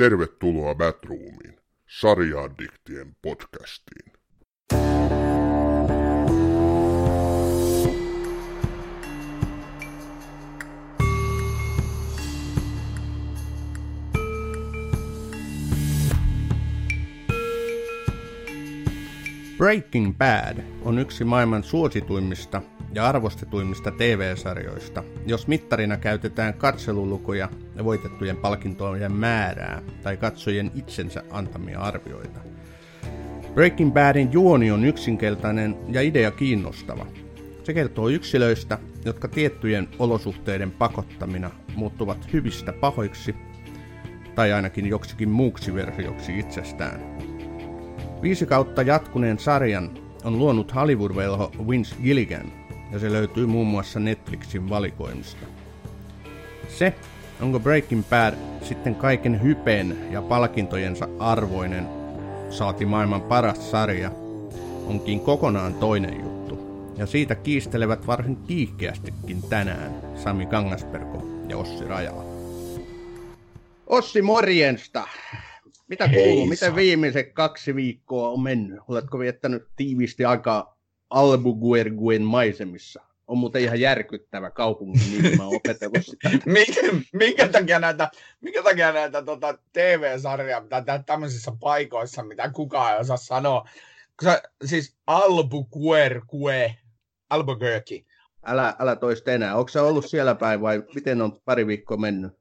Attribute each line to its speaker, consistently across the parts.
Speaker 1: Tervetuloa Batroomiin, sarjaaddiktien podcastiin.
Speaker 2: Breaking Bad on yksi maailman suosituimmista ja arvostetuimmista TV-sarjoista, jos mittarina käytetään katselulukuja ja voitettujen palkintojen määrää tai katsojien itsensä antamia arvioita. Breaking Badin juoni on yksinkertainen ja idea kiinnostava. Se kertoo yksilöistä, jotka tiettyjen olosuhteiden pakottamina muuttuvat hyvistä pahoiksi tai ainakin joksikin muuksi versioksi itsestään. Viisi kautta jatkuneen sarjan on luonut Hollywood-velho Vince Gilligan, ja se löytyy muun muassa Netflixin valikoimista. Se, onko Breaking Bad sitten kaiken hypeen ja palkintojensa arvoinen, saati maailman paras sarja, onkin kokonaan toinen juttu. Ja siitä kiistelevät varsin kiihkeästikin tänään Sami Kangasperko ja Ossi Rajala. Ossi, morjensta! Mitä kuuluu? Miten viimeiset kaksi viikkoa on mennyt? Oletko viettänyt tiiviisti aikaa Albuquerquen maisemissa? On muuten ihan järkyttävä kaupungin nimi, mä oon opetellut sitä.
Speaker 3: minkä, minkä takia näitä, minkä takia näitä tota, TV-sarjaa pitää tehdä tämmöisissä paikoissa, mitä kukaan ei osaa sanoa? Koska, siis Albuquerque, Albuquerque.
Speaker 2: Älä, älä toista enää. Onko se ollut siellä päin vai miten on pari viikkoa mennyt?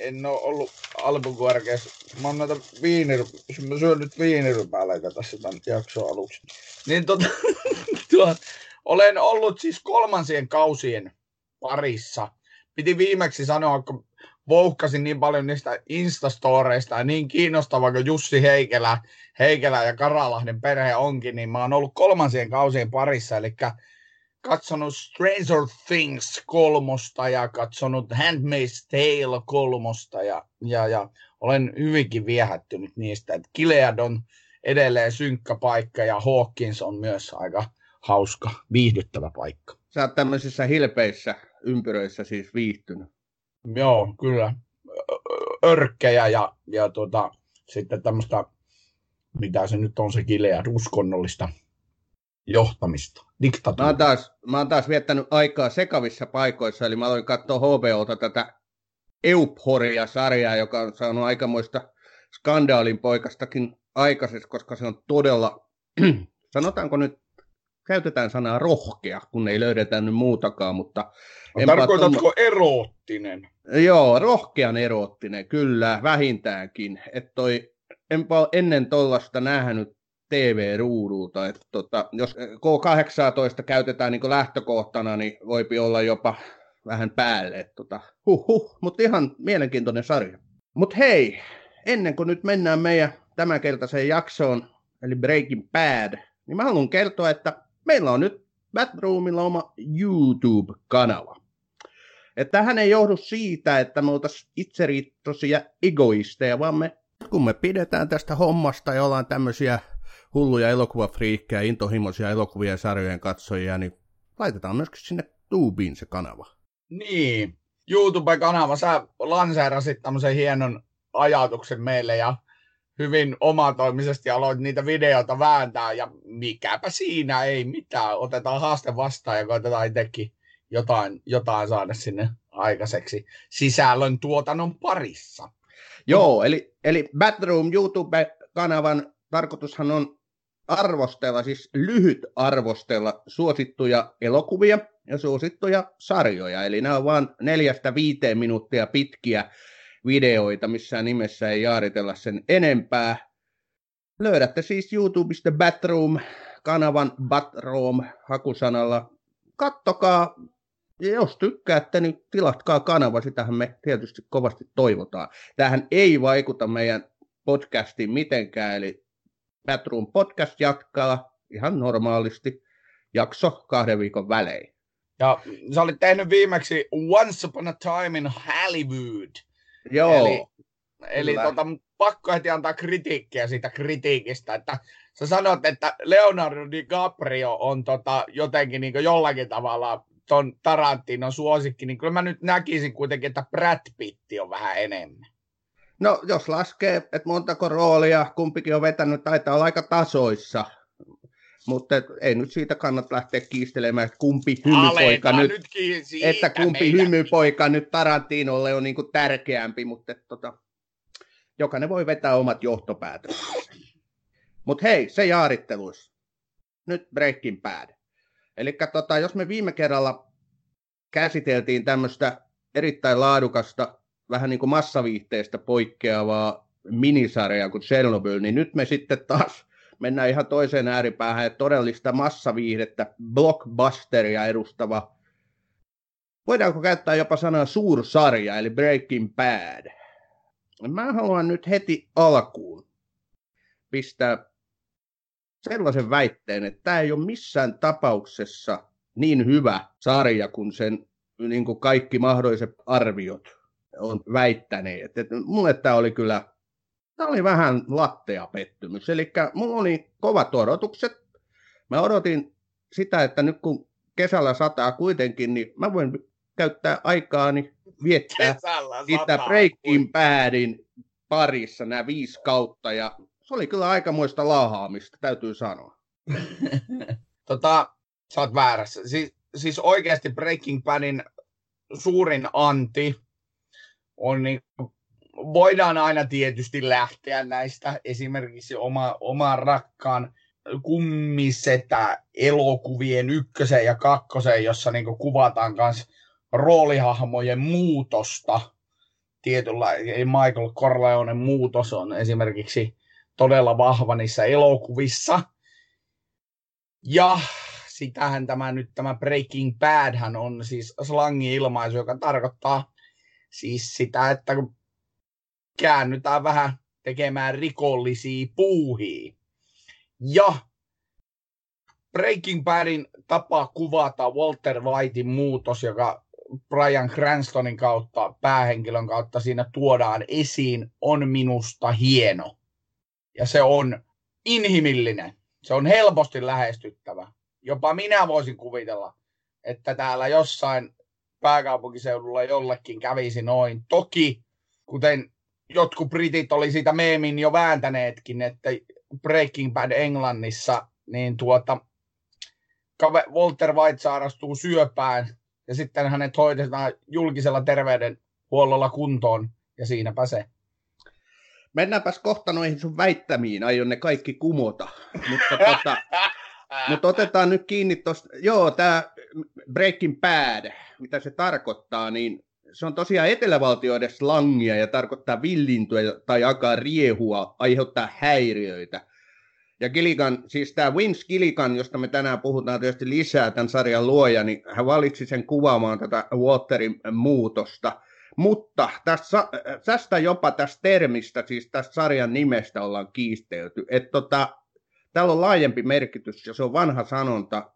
Speaker 3: En ole ollut Albuquerques. Mä oon näitä viinir... Mä syön nyt viinirypäleitä tässä tämän jakson aluksi. Niin tota, tuo, olen ollut siis kolmansien kausien parissa. Piti viimeksi sanoa, kun vouhkasin niin paljon niistä Instastoreista ja niin kiinnostava kuin Jussi Heikelä, Heikelä ja Karalahden perhe onkin, niin mä oon ollut kolmansien kausien parissa, eli katsonut Stranger Things kolmosta ja katsonut Handmaid's Tale kolmosta ja, ja, ja olen hyvinkin viehättynyt niistä. Että Gilead on edelleen synkkä paikka ja Hawkins on myös aika hauska, viihdyttävä paikka.
Speaker 2: Sä oot tämmöisissä hilpeissä ympyröissä siis viihtynyt.
Speaker 3: Joo, kyllä. Örkkejä ja, ja tuota, sitten tämmöistä, mitä se nyt on se Gilead, uskonnollista johtamista, diktatuuria.
Speaker 2: Mä oon, taas, mä oon taas viettänyt aikaa sekavissa paikoissa, eli mä aloin katsoa HBOta tätä Euphoria-sarjaa, joka on saanut aikamoista skandaalin poikastakin aikaiseksi, koska se on todella, sanotaanko nyt, käytetään sanaa rohkea, kun ei löydetä nyt muutakaan, mutta...
Speaker 3: No, tarkoitatko tunnu... eroottinen?
Speaker 2: Joo, rohkean eroottinen, kyllä, vähintäänkin. Että toi, enpä ole ennen tuollaista nähnyt TV-ruudulta. Että tota, jos K18 käytetään niin lähtökohtana, niin voipi olla jopa vähän päälle. Että tota, huh, huh, mutta ihan mielenkiintoinen sarja. Mutta hei, ennen kuin nyt mennään meidän tämänkertaiseen jaksoon, eli Breaking Bad, niin mä haluan kertoa, että meillä on nyt Batroomilla oma YouTube-kanava. Että tähän ei johdu siitä, että me oltaisiin itseriittoisia egoisteja, vaan me kun me pidetään tästä hommasta ja ollaan tämmöisiä hulluja elokuvafriikkejä, intohimoisia elokuvia ja sarjojen katsojia, niin laitetaan myöskin sinne tuubiin se kanava.
Speaker 3: Niin, YouTube-kanava, sä lanseerasit tämmöisen hienon ajatuksen meille ja hyvin omatoimisesti aloit niitä videoita vääntää ja mikäpä siinä ei mitään. Otetaan haaste vastaan ja koitetaan itsekin jotain, jotain saada sinne aikaiseksi sisällön tuotannon parissa.
Speaker 2: Joo, eli, eli Batroom YouTube-kanavan tarkoitushan on arvostella, siis lyhyt arvostella suosittuja elokuvia ja suosittuja sarjoja. Eli nämä on vain neljästä viiteen minuuttia pitkiä videoita, missään nimessä ei jaaritella sen enempää. Löydätte siis YouTubesta Batroom-kanavan Batroom hakusanalla. Kattokaa, ja jos tykkäätte, niin tilatkaa kanava, sitähän me tietysti kovasti toivotaan. Tähän ei vaikuta meidän podcastiin mitenkään, eli Batroom podcast jatkaa ihan normaalisti jakso kahden viikon välein.
Speaker 3: Ja sä olit tehnyt viimeksi Once Upon a Time in Hollywood.
Speaker 2: Joo.
Speaker 3: Eli, eli tota, pakko heti antaa kritiikkiä siitä kritiikistä, että sä sanot, että Leonardo DiCaprio on tota, jotenkin niin jollakin tavalla ton Tarantinon suosikki, niin kyllä mä nyt näkisin kuitenkin, että Brad Pitt on vähän enemmän.
Speaker 2: No, jos laskee, että montako roolia kumpikin on vetänyt, taitaa olla aika tasoissa. Mutta ei nyt siitä kannata lähteä kiistelemään, että kumpi hymypoika nyt, nyt että kumpi hymypoika nyt Tarantinolle on niin kuin tärkeämpi, mutta tota, jokainen voi vetää omat johtopäätöksensä. Mutta hei, se jaaritteluissa. Nyt Breaking Bad. Eli tota, jos me viime kerralla käsiteltiin tämmöistä erittäin laadukasta, vähän niin kuin massaviihteestä poikkeavaa minisarjaa kuin Chernobyl, niin nyt me sitten taas mennään ihan toiseen ääripäähän, että todellista massaviihdettä, blockbusteria edustava, voidaanko käyttää jopa sanaa suursarja, eli Breaking Bad. Mä haluan nyt heti alkuun pistää sellaisen väitteen, että tämä ei ole missään tapauksessa niin hyvä sarja kuin sen niin kuin kaikki mahdolliset arviot on väittäneet. Et mulle tämä oli kyllä tämä oli vähän lattea pettymys. Eli mulla oli kovat odotukset. Mä odotin sitä, että nyt kun kesällä sataa kuitenkin, niin mä voin käyttää aikaani viettää sitä Breaking Badin parissa nämä viisi kautta. Ja se oli kyllä aikamoista laahaamista, täytyy sanoa.
Speaker 3: tota, sä oot väärässä. Siis, siis oikeasti Breaking Badin suurin anti on niin, voidaan aina tietysti lähteä näistä esimerkiksi oma, oman rakkaan kummisetä elokuvien ykkösen ja kakkosen, jossa niin kuvataan myös roolihahmojen muutosta. Tietyllä Michael Corleone muutos on esimerkiksi todella vahva niissä elokuvissa. Ja sitähän tämä nyt tämä Breaking Bad on siis slangi-ilmaisu, joka tarkoittaa siis sitä, että kun käännytään vähän tekemään rikollisia puuhia. Ja Breaking Badin tapa kuvata Walter Whitein muutos, joka Brian Cranstonin kautta, päähenkilön kautta siinä tuodaan esiin, on minusta hieno. Ja se on inhimillinen. Se on helposti lähestyttävä. Jopa minä voisin kuvitella, että täällä jossain pääkaupunkiseudulla jollekin kävisi noin. Toki, kuten jotkut britit oli siitä meemin jo vääntäneetkin, että Breaking Bad Englannissa, niin tuota, Walter White sairastuu syöpään ja sitten hänet hoidetaan julkisella terveydenhuollolla kuntoon ja siinäpä se.
Speaker 2: Mennäänpäs kohta noihin sun väittämiin, aion ne kaikki kumota. Mutta, tota, mutta otetaan nyt kiinni tuosta, joo, tämä Breaking Bad, mitä se tarkoittaa, niin se on tosiaan etelävaltioiden slangia ja tarkoittaa villintyä tai alkaa riehua, aiheuttaa häiriöitä. Ja Gilligan, siis tämä Vince Gilligan, josta me tänään puhutaan tietysti lisää, tämän sarjan luoja, niin hän valitsi sen kuvaamaan tätä Walterin muutosta. Mutta tästä, tästä jopa tästä termistä, siis tästä sarjan nimestä ollaan kiistelty. Että tota, täällä on laajempi merkitys ja se on vanha sanonta.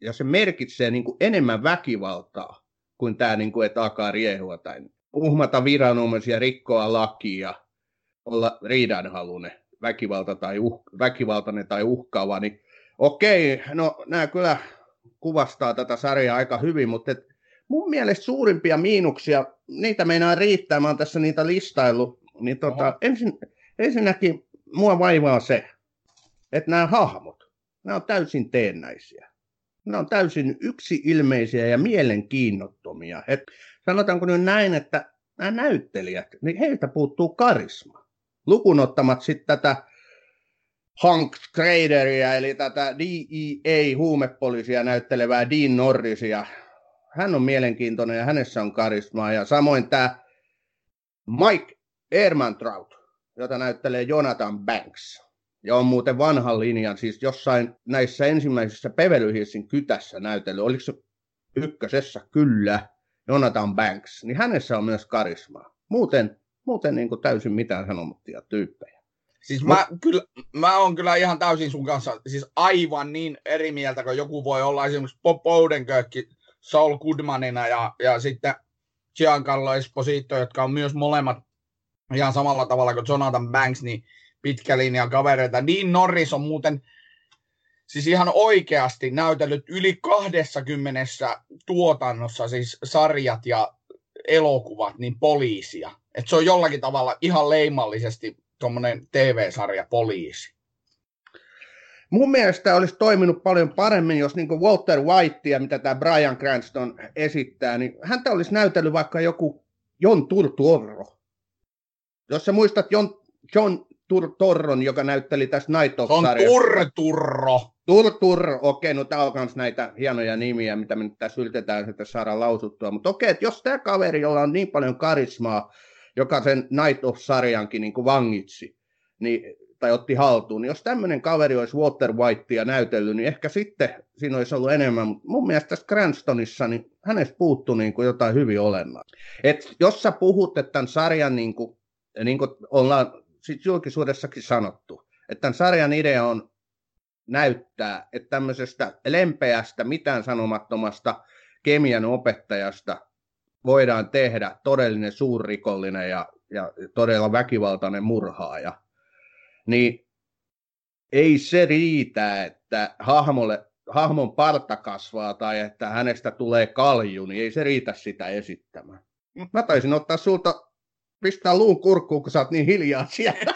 Speaker 2: Ja se merkitsee niin kuin enemmän väkivaltaa kuin tämä, niin kuin, että alkaa riehua tai uhmata viranomaisia, rikkoa lakia, olla riidanhalunen, väkivalta tai uh, väkivaltainen tai uhkaava, niin okei, no nämä kyllä kuvastaa tätä sarjaa aika hyvin, mutta et mun mielestä suurimpia miinuksia, niitä meinaa riittää, mä oon tässä niitä listaillut, niin tota, ensin, ensinnäkin mua vaivaa se, että nämä hahmot, nämä on täysin teennäisiä ne on täysin yksi-ilmeisiä ja mielenkiinnottomia. Et sanotaanko nyt näin, että nämä näyttelijät, niin heiltä puuttuu karisma. Lukunottamat sitten tätä Hank Schraderia, eli tätä DEA-huumepoliisia näyttelevää Dean Norrisia. Hän on mielenkiintoinen ja hänessä on karismaa. Ja samoin tämä Mike Ehrmantraut, jota näyttelee Jonathan Banks ja on muuten vanhan linjan, siis jossain näissä ensimmäisissä Beverly kytässä näytellyt, oliko se ykkösessä kyllä, Jonathan Banks, niin hänessä on myös karismaa. Muuten, muuten niin kuin täysin mitään sanomattia tyyppejä.
Speaker 3: Siis mä, Mut, kyllä, mä oon kyllä ihan täysin sun kanssa, siis aivan niin eri mieltä, kun joku voi olla esimerkiksi Bob Odenkirk Saul Goodmanina ja, ja sitten Giancarlo Esposito, jotka on myös molemmat ihan samalla tavalla kuin Jonathan Banks, niin pitkä linja kavereita. Dean Norris on muuten siis ihan oikeasti näytellyt yli 20 tuotannossa, siis sarjat ja elokuvat, niin poliisia. Että se on jollakin tavalla ihan leimallisesti tuommoinen TV-sarja poliisi.
Speaker 2: Mun mielestä olisi toiminut paljon paremmin, jos niin Walter Whitea, mitä tämä Brian Cranston esittää, niin häntä olisi näytellyt vaikka joku Jon Turturro. Jos sä muistat Jon, John Turtorron, joka näytteli tässä Night of
Speaker 3: on Turturro.
Speaker 2: Turturro, okei, no tää on myös näitä hienoja nimiä, mitä me nyt tässä yritetään että saada lausuttua. Mutta okei, että jos tämä kaveri, jolla on niin paljon karismaa, joka sen Night of-sarjankin niin kuin vangitsi, niin tai otti haltuun, niin jos tämmöinen kaveri olisi Walter Whitea näytellyt, niin ehkä sitten siinä olisi ollut enemmän. Mutta mun mielestä tässä Cranstonissa, niin hänestä puuttuu niin kuin jotain hyvin olennaista. Et jos sä puhut, että tämän sarjan, niin kuin, niin kuin ollaan sit julkisuudessakin sanottu, että tämän sarjan idea on näyttää, että tämmöisestä lempeästä, mitään sanomattomasta kemian opettajasta voidaan tehdä todellinen suurrikollinen ja, ja todella väkivaltainen murhaaja niin ei se riitä, että hahmolle, hahmon parta kasvaa tai että hänestä tulee kalju, niin ei se riitä sitä esittämään. Mä taisin ottaa sulta pistää luun kurkkuun, kun sä oot niin hiljaa siellä.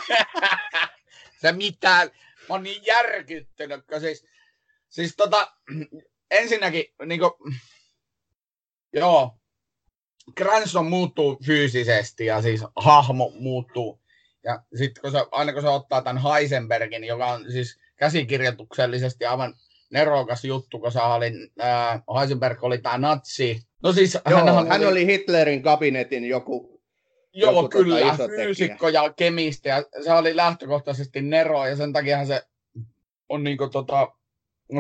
Speaker 3: se mitään. Mä oon niin järkyttynyt, kun siis, siis tota, ensinnäkin, niin kuin, joo, Cranston muuttuu fyysisesti ja siis hahmo muuttuu ja sitten kun se, aina kun se ottaa tämän Heisenbergin, joka on siis käsikirjoituksellisesti aivan nerokas juttu, kun se oli, äh, Heisenberg oli tämä natsi.
Speaker 2: No siis Joo, hän, hän oli, oli Hitlerin kabinetin joku
Speaker 3: Joo, joku tota kyllä, tota fyysikko ja kemisti, ja se oli lähtökohtaisesti Nero, ja sen takia se on niinku tota,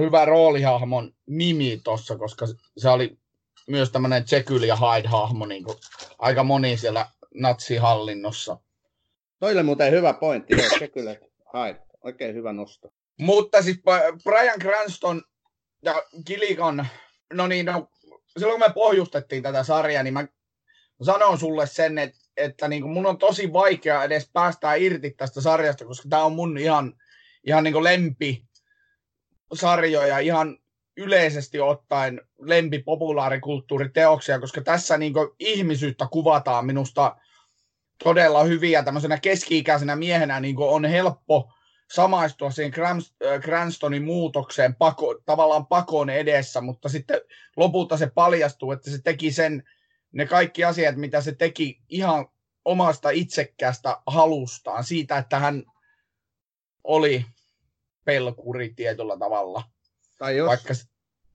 Speaker 3: hyvä roolihahmon nimi tossa, koska se oli myös tämmöinen Jekyll ja Hyde-hahmo niinku, aika moni siellä natsihallinnossa.
Speaker 2: Toi oli muuten hyvä pointti, joo, se kyllä haet. Oikein hyvä nosto.
Speaker 3: Mutta siis Brian Cranston ja Gilligan, no niin, no, silloin kun me pohjustettiin tätä sarjaa, niin mä sanon sulle sen, että, että niin kuin mun on tosi vaikea edes päästää irti tästä sarjasta, koska tämä on mun ihan, ihan niin kuin lempi sarjoja, ihan yleisesti ottaen lempi populaarikulttuuriteoksia, koska tässä niin ihmisyyttä kuvataan minusta todella hyviä. Tämmöisenä keski-ikäisenä miehenä niin on helppo samaistua siihen Cranstonin muutokseen pako, tavallaan pakon edessä, mutta sitten lopulta se paljastuu, että se teki sen, ne kaikki asiat, mitä se teki ihan omasta itsekkäästä halustaan, siitä, että hän oli pelkuri tietyllä tavalla.
Speaker 2: Tai jos Vaikka,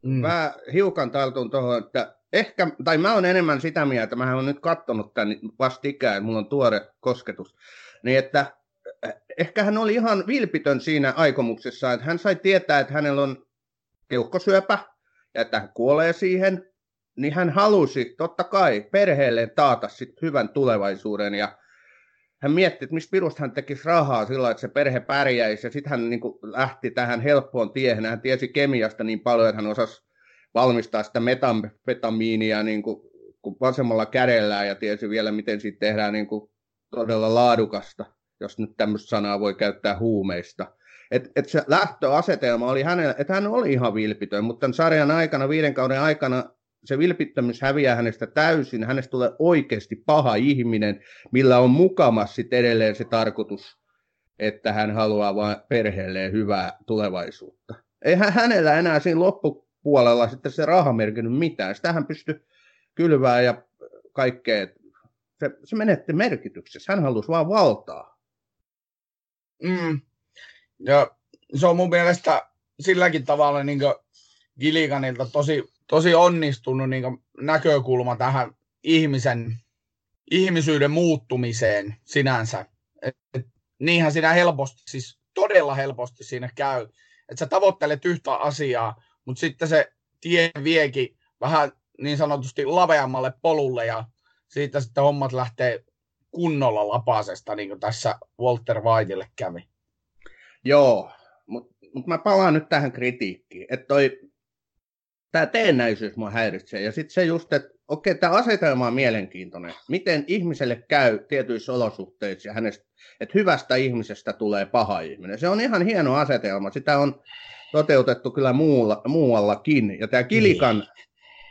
Speaker 2: mm. mä hiukan tartun tuohon, että ehkä, tai mä oon enemmän sitä mieltä, mä oon nyt kattonut tämän vastikään, mulla on tuore kosketus, niin että eh, ehkä hän oli ihan vilpitön siinä aikomuksessa, että hän sai tietää, että hänellä on keuhkosyöpä ja että hän kuolee siihen, niin hän halusi totta kai perheelleen taata sit hyvän tulevaisuuden ja hän mietti, että mistä pirusta hän tekisi rahaa sillä että se perhe pärjäisi ja sitten hän niin lähti tähän helppoon tiehen. Hän tiesi kemiasta niin paljon, että hän osasi valmistaa sitä metamfetamiinia niin kuin, kuin vasemmalla kädellään ja tiesi vielä, miten siitä tehdään niin kuin todella laadukasta, jos nyt tämmöistä sanaa voi käyttää huumeista. Et, et se lähtöasetelma oli hänellä, että hän oli ihan vilpitön, mutta tämän sarjan aikana, viiden kauden aikana, se vilpittömyys häviää hänestä täysin, hänestä tulee oikeasti paha ihminen, millä on mukamas sitten edelleen se tarkoitus, että hän haluaa vain perheelleen hyvää tulevaisuutta. Eihän hänellä enää siinä loppu, puolella sitten se raha merkinnyt mitään. Sitähän pystyi kylvää ja kaikkea. Se, se menetti merkityksessä. Hän halusi vaan valtaa.
Speaker 3: Mm. Ja se on mun mielestä silläkin tavalla niin Gilliganilta tosi, tosi onnistunut niin näkökulma tähän ihmisen, ihmisyyden muuttumiseen sinänsä. Et, et, niinhän siinä helposti, siis todella helposti siinä käy, että sä tavoittelet yhtä asiaa, mutta sitten se tie viekin vähän niin sanotusti laveammalle polulle ja siitä sitten hommat lähtee kunnolla lapasesta, niin kuin tässä Walter Whiteille kävi.
Speaker 2: Joo, mutta mut mä palaan nyt tähän kritiikkiin, että toi tämä teennäisyys mua häiritsee. Ja sitten se just, että okei, tämä asetelma on mielenkiintoinen. Miten ihmiselle käy tietyissä olosuhteissa ja hänestä, että hyvästä ihmisestä tulee paha ihminen. Se on ihan hieno asetelma. Sitä on toteutettu kyllä muualla, muuallakin. Ja tämä Kilikan, niin.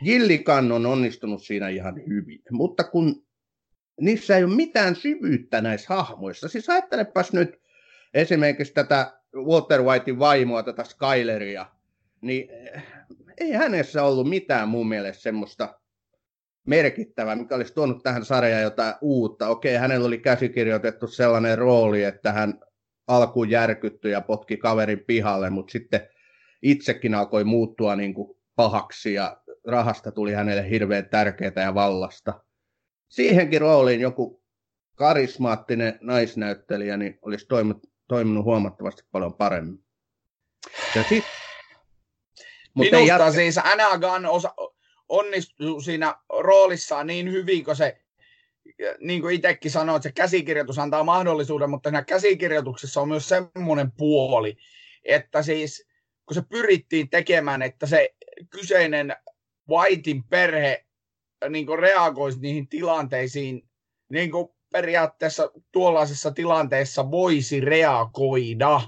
Speaker 2: Jillikan on onnistunut siinä ihan hyvin, mutta kun niissä ei ole mitään syvyyttä näissä hahmoissa. Siis ajattelepas nyt esimerkiksi tätä Walter Whitein vaimoa, tätä Skyleria, niin ei hänessä ollut mitään mun mielestä semmoista merkittävää, mikä olisi tuonut tähän sarjaan jotain uutta. Okei, hänellä oli käsikirjoitettu sellainen rooli, että hän alkuun järkyttyi ja potki kaverin pihalle, mutta sitten itsekin alkoi muuttua niin kuin pahaksi ja rahasta tuli hänelle hirveän tärkeää ja vallasta. Siihenkin rooliin joku karismaattinen naisnäyttelijä niin olisi toiminut, toiminut huomattavasti paljon paremmin.
Speaker 3: Ja sit, Minusta jatka... siis Anna Gunn osa, onnistui siinä roolissaan niin hyvin, kun se, niin kuin itsekin sanoit, se käsikirjoitus antaa mahdollisuuden, mutta siinä käsikirjoituksessa on myös semmoinen puoli, että siis kun se pyrittiin tekemään, että se kyseinen Whitein perhe niin kuin reagoisi niihin tilanteisiin, niin kuin periaatteessa tuollaisessa tilanteessa voisi reagoida.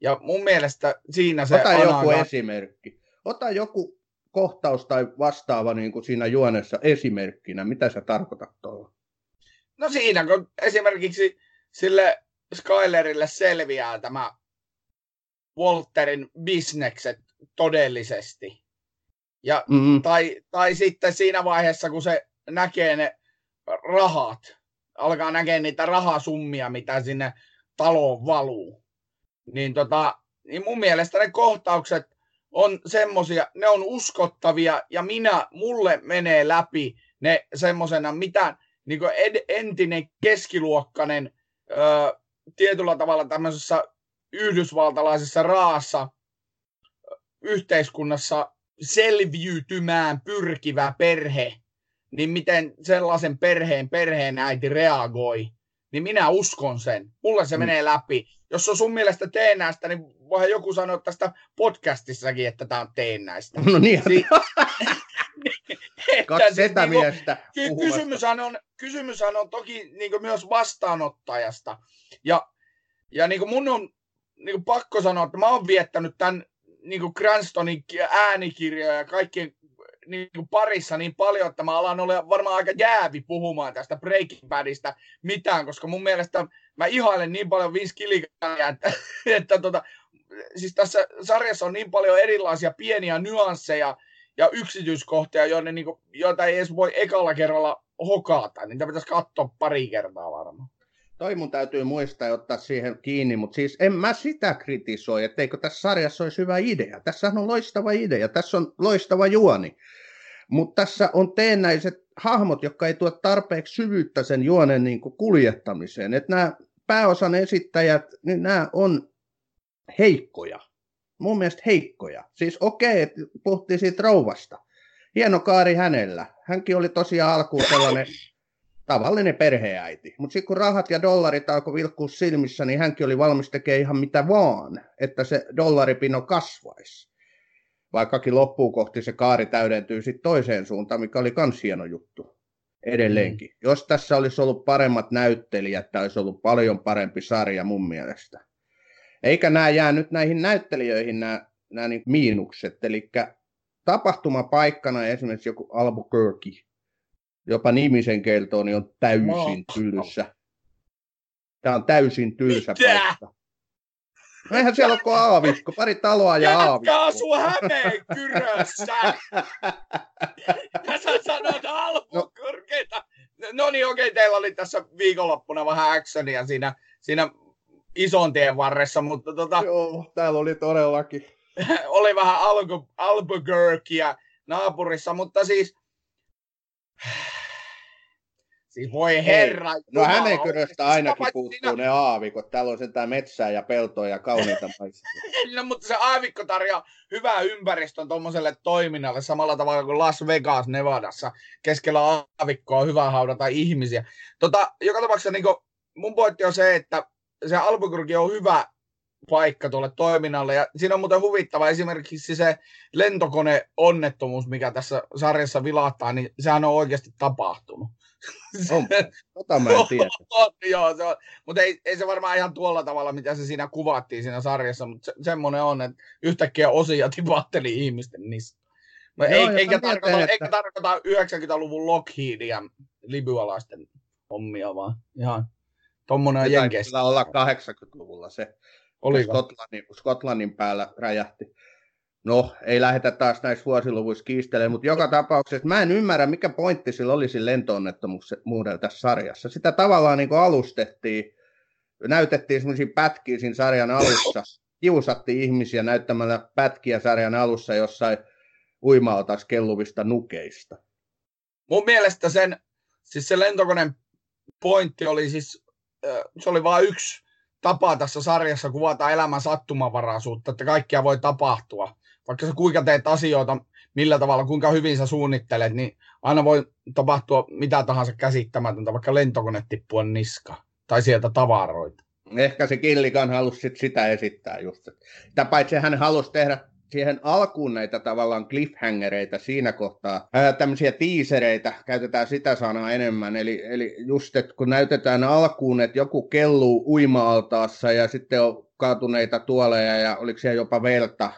Speaker 3: Ja mun mielestä siinä se...
Speaker 2: Ota joku esimerkki. Ota joku kohtaus tai vastaava niin kuin siinä juonessa esimerkkinä. Mitä sä tarkoitat tuolla?
Speaker 3: No siinä, kun esimerkiksi sille Skylerille selviää tämä Walterin bisnekset todellisesti. Ja, mm-hmm. tai, tai sitten siinä vaiheessa, kun se näkee ne rahat, alkaa näkee niitä rahasummia, mitä sinne taloon valuu, niin, tota, niin mun mielestä ne kohtaukset on semmosia, ne on uskottavia ja minä, mulle menee läpi ne semmosena, mitä niin ed, entinen keskiluokkainen ö, tietyllä tavalla tämmöisessä yhdysvaltalaisessa raassa yhteiskunnassa selviytymään pyrkivä perhe, niin miten sellaisen perheen perheen äiti reagoi, niin minä uskon sen. Mulle se mm. menee läpi. Jos on sun mielestä teennäistä, niin voihan joku sanoa tästä podcastissakin, että tämä on teennäistä.
Speaker 2: No niin. Si- Kaksi siis
Speaker 3: setämiestä niin kysymyshän on, kysymyshän on toki niin myös vastaanottajasta. Ja, ja niin mun on niin pakko sanoa, että mä oon viettänyt tämän niin kuin Cranstonin äänikirjoja ja kaikkien niin kuin parissa niin paljon, että mä alan olla varmaan aika jäävi puhumaan tästä Breaking Badista mitään, koska mun mielestä mä ihailen niin paljon Vince Gilligania, että, että tota, siis tässä sarjassa on niin paljon erilaisia pieniä nyansseja ja yksityiskohtia, joiden, niin kuin, joita ei edes voi ekalla kerralla hokata. Niitä pitäisi katsoa pari kertaa varmaan
Speaker 2: toi mun täytyy muistaa ottaa siihen kiinni, mutta siis en mä sitä kritisoi, etteikö tässä sarjassa olisi hyvä idea. Tässä on loistava idea, tässä on loistava juoni. Mutta tässä on teennäiset hahmot, jotka ei tuo tarpeeksi syvyyttä sen juonen niin kuljettamiseen. Että nämä pääosan esittäjät, niin nämä on heikkoja. Mun mielestä heikkoja. Siis okei, okay, puhuttiin siitä rouvasta. Hieno kaari hänellä. Hänkin oli tosiaan alkuun sellainen tavallinen perheäiti. Mutta sitten kun rahat ja dollarit alkoi vilkkua silmissä, niin hänkin oli valmis tekemään ihan mitä vaan, että se dollaripino kasvaisi. Vaikkakin loppuun kohti se kaari täydentyy sitten toiseen suuntaan, mikä oli myös hieno juttu edelleenkin. Mm. Jos tässä olisi ollut paremmat näyttelijät, tämä olisi ollut paljon parempi sarja mun mielestä. Eikä nämä jää nyt näihin näyttelijöihin nämä, nämä niin miinukset. Eli tapahtumapaikkana esimerkiksi joku Albuquerque, jopa nimisen kertoo, niin on täysin tylsä. Tämä on täysin tylsä Mitä? paikka. No eihän siellä ole kuin aavikko, pari taloa ja Jätkä aavikko.
Speaker 3: asuu ja sä sanot alkukorkeita. No, niin, okei, teillä oli tässä viikonloppuna vähän actionia siinä, siinä ison tien varressa, mutta tota...
Speaker 2: Joo, täällä oli todellakin.
Speaker 3: oli vähän Albuquerquea naapurissa, mutta siis Siis voi herra. Ei.
Speaker 2: No hänen kynöstä ainakin puuttuu siinä... ne aavikot. Täällä on sentään metsää ja peltoa ja kauniita
Speaker 3: no, mutta se aavikko tarjoaa hyvää ympäristön tuommoiselle toiminnalle samalla tavalla kuin Las Vegas Nevadassa. Keskellä aavikkoa on hyvä haudata ihmisiä. Tota, joka tapauksessa niin mun pointti on se, että se Albuquerque on hyvä paikka tuolle toiminnalle. Ja siinä on muuten huvittava esimerkiksi se lentokoneonnettomuus, mikä tässä sarjassa vilahtaa, niin sehän on oikeasti tapahtunut.
Speaker 2: On, tota mä en tiedä.
Speaker 3: on, joo, se on, mutta ei, ei, se varmaan ihan tuolla tavalla, mitä se siinä kuvattiin siinä sarjassa, mutta se, semmoinen on, että yhtäkkiä osia tipahteli ihmisten niissä. Joo, ei, eikä, tarkoita, että... eikä tarkoita 90-luvun Lockheedia libyalaisten hommia, vaan ihan tuommoinen on
Speaker 2: jenkeistä. olla 80-luvulla se. Oli Skotlannin, Skotlannin päällä räjähti. No, ei lähdetä taas näissä vuosiluvuissa kiistelemään, mutta joka tapauksessa mä en ymmärrä, mikä pointti sillä oli sillä lentoonnettomuudella tässä sarjassa. Sitä tavallaan niin kuin alustettiin, näytettiin semmoisia pätkiä siinä sarjan alussa, kiusattiin ihmisiä näyttämällä pätkiä sarjan alussa jossain uimaltas kelluvista nukeista.
Speaker 3: Mun mielestä sen, siis se lentokoneen pointti oli siis, se oli vain yksi tapa tässä sarjassa kuvata elämän sattumanvaraisuutta, että kaikkia voi tapahtua vaikka sä kuinka teet asioita, millä tavalla, kuinka hyvin sä suunnittelet, niin aina voi tapahtua mitä tahansa käsittämätöntä, vaikka lentokone tippua niska tai sieltä tavaroita.
Speaker 2: Ehkä se Killikan halusi sit sitä esittää just. Sitä paitsi hän halusi tehdä siihen alkuun näitä tavallaan cliffhangereita siinä kohtaa, ää, tämmöisiä tiisereitä, käytetään sitä sanaa enemmän, eli, eli just, että kun näytetään alkuun, että joku kelluu uima-altaassa ja sitten on kaatuneita tuoleja ja oliko siellä jopa verta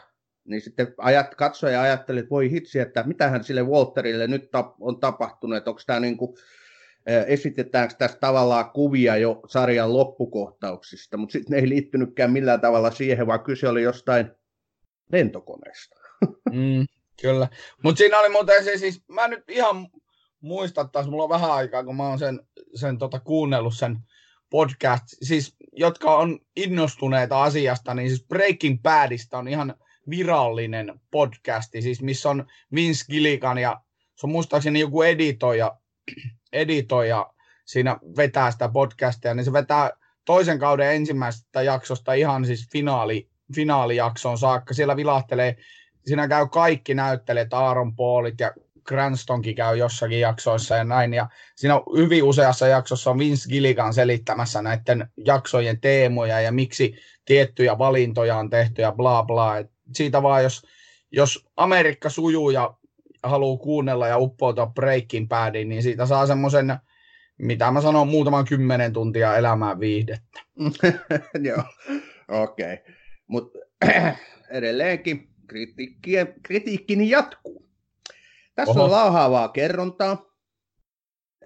Speaker 2: niin sitten ajat, katsoja ajatteli, että voi hitsi, että mitähän sille Walterille nyt tap, on tapahtunut, että onko tämä niin kuin, esitetäänkö tässä tavallaan kuvia jo sarjan loppukohtauksista, mutta sitten ei liittynytkään millään tavalla siihen, vaan kyse oli jostain lentokoneesta.
Speaker 3: Mm, kyllä, mutta siinä oli muuten se siis, mä nyt ihan muista taas, mulla on vähän aikaa, kun mä oon sen, sen tota, kuunnellut sen podcast, siis jotka on innostuneita asiasta, niin siis Breaking Badista on ihan virallinen podcasti, siis missä on Vince Gilligan ja se on muistaakseni joku editoija, editoija siinä vetää sitä podcastia, niin se vetää toisen kauden ensimmäisestä jaksosta ihan siis finaali, finaalijaksoon saakka. Siellä vilahtelee, siinä käy kaikki näyttelijät, Aaron Paulit ja Cranstonkin käy jossakin jaksoissa ja näin. Ja siinä on hyvin useassa jaksossa on Vince Gilligan selittämässä näiden jaksojen teemoja ja miksi tiettyjä valintoja on tehty ja bla bla. Et siitä vaan, jos, jos Amerikka sujuu ja haluaa kuunnella ja uppoutua Breaking Badiin, niin siitä saa semmoisen, mitä mä sanon, muutaman kymmenen tuntia elämää viihdettä.
Speaker 2: Joo, okei. Okay. Mutta edelleenkin kritiikkini jatkuu. Tässä Oho. on lauhaavaa kerrontaa.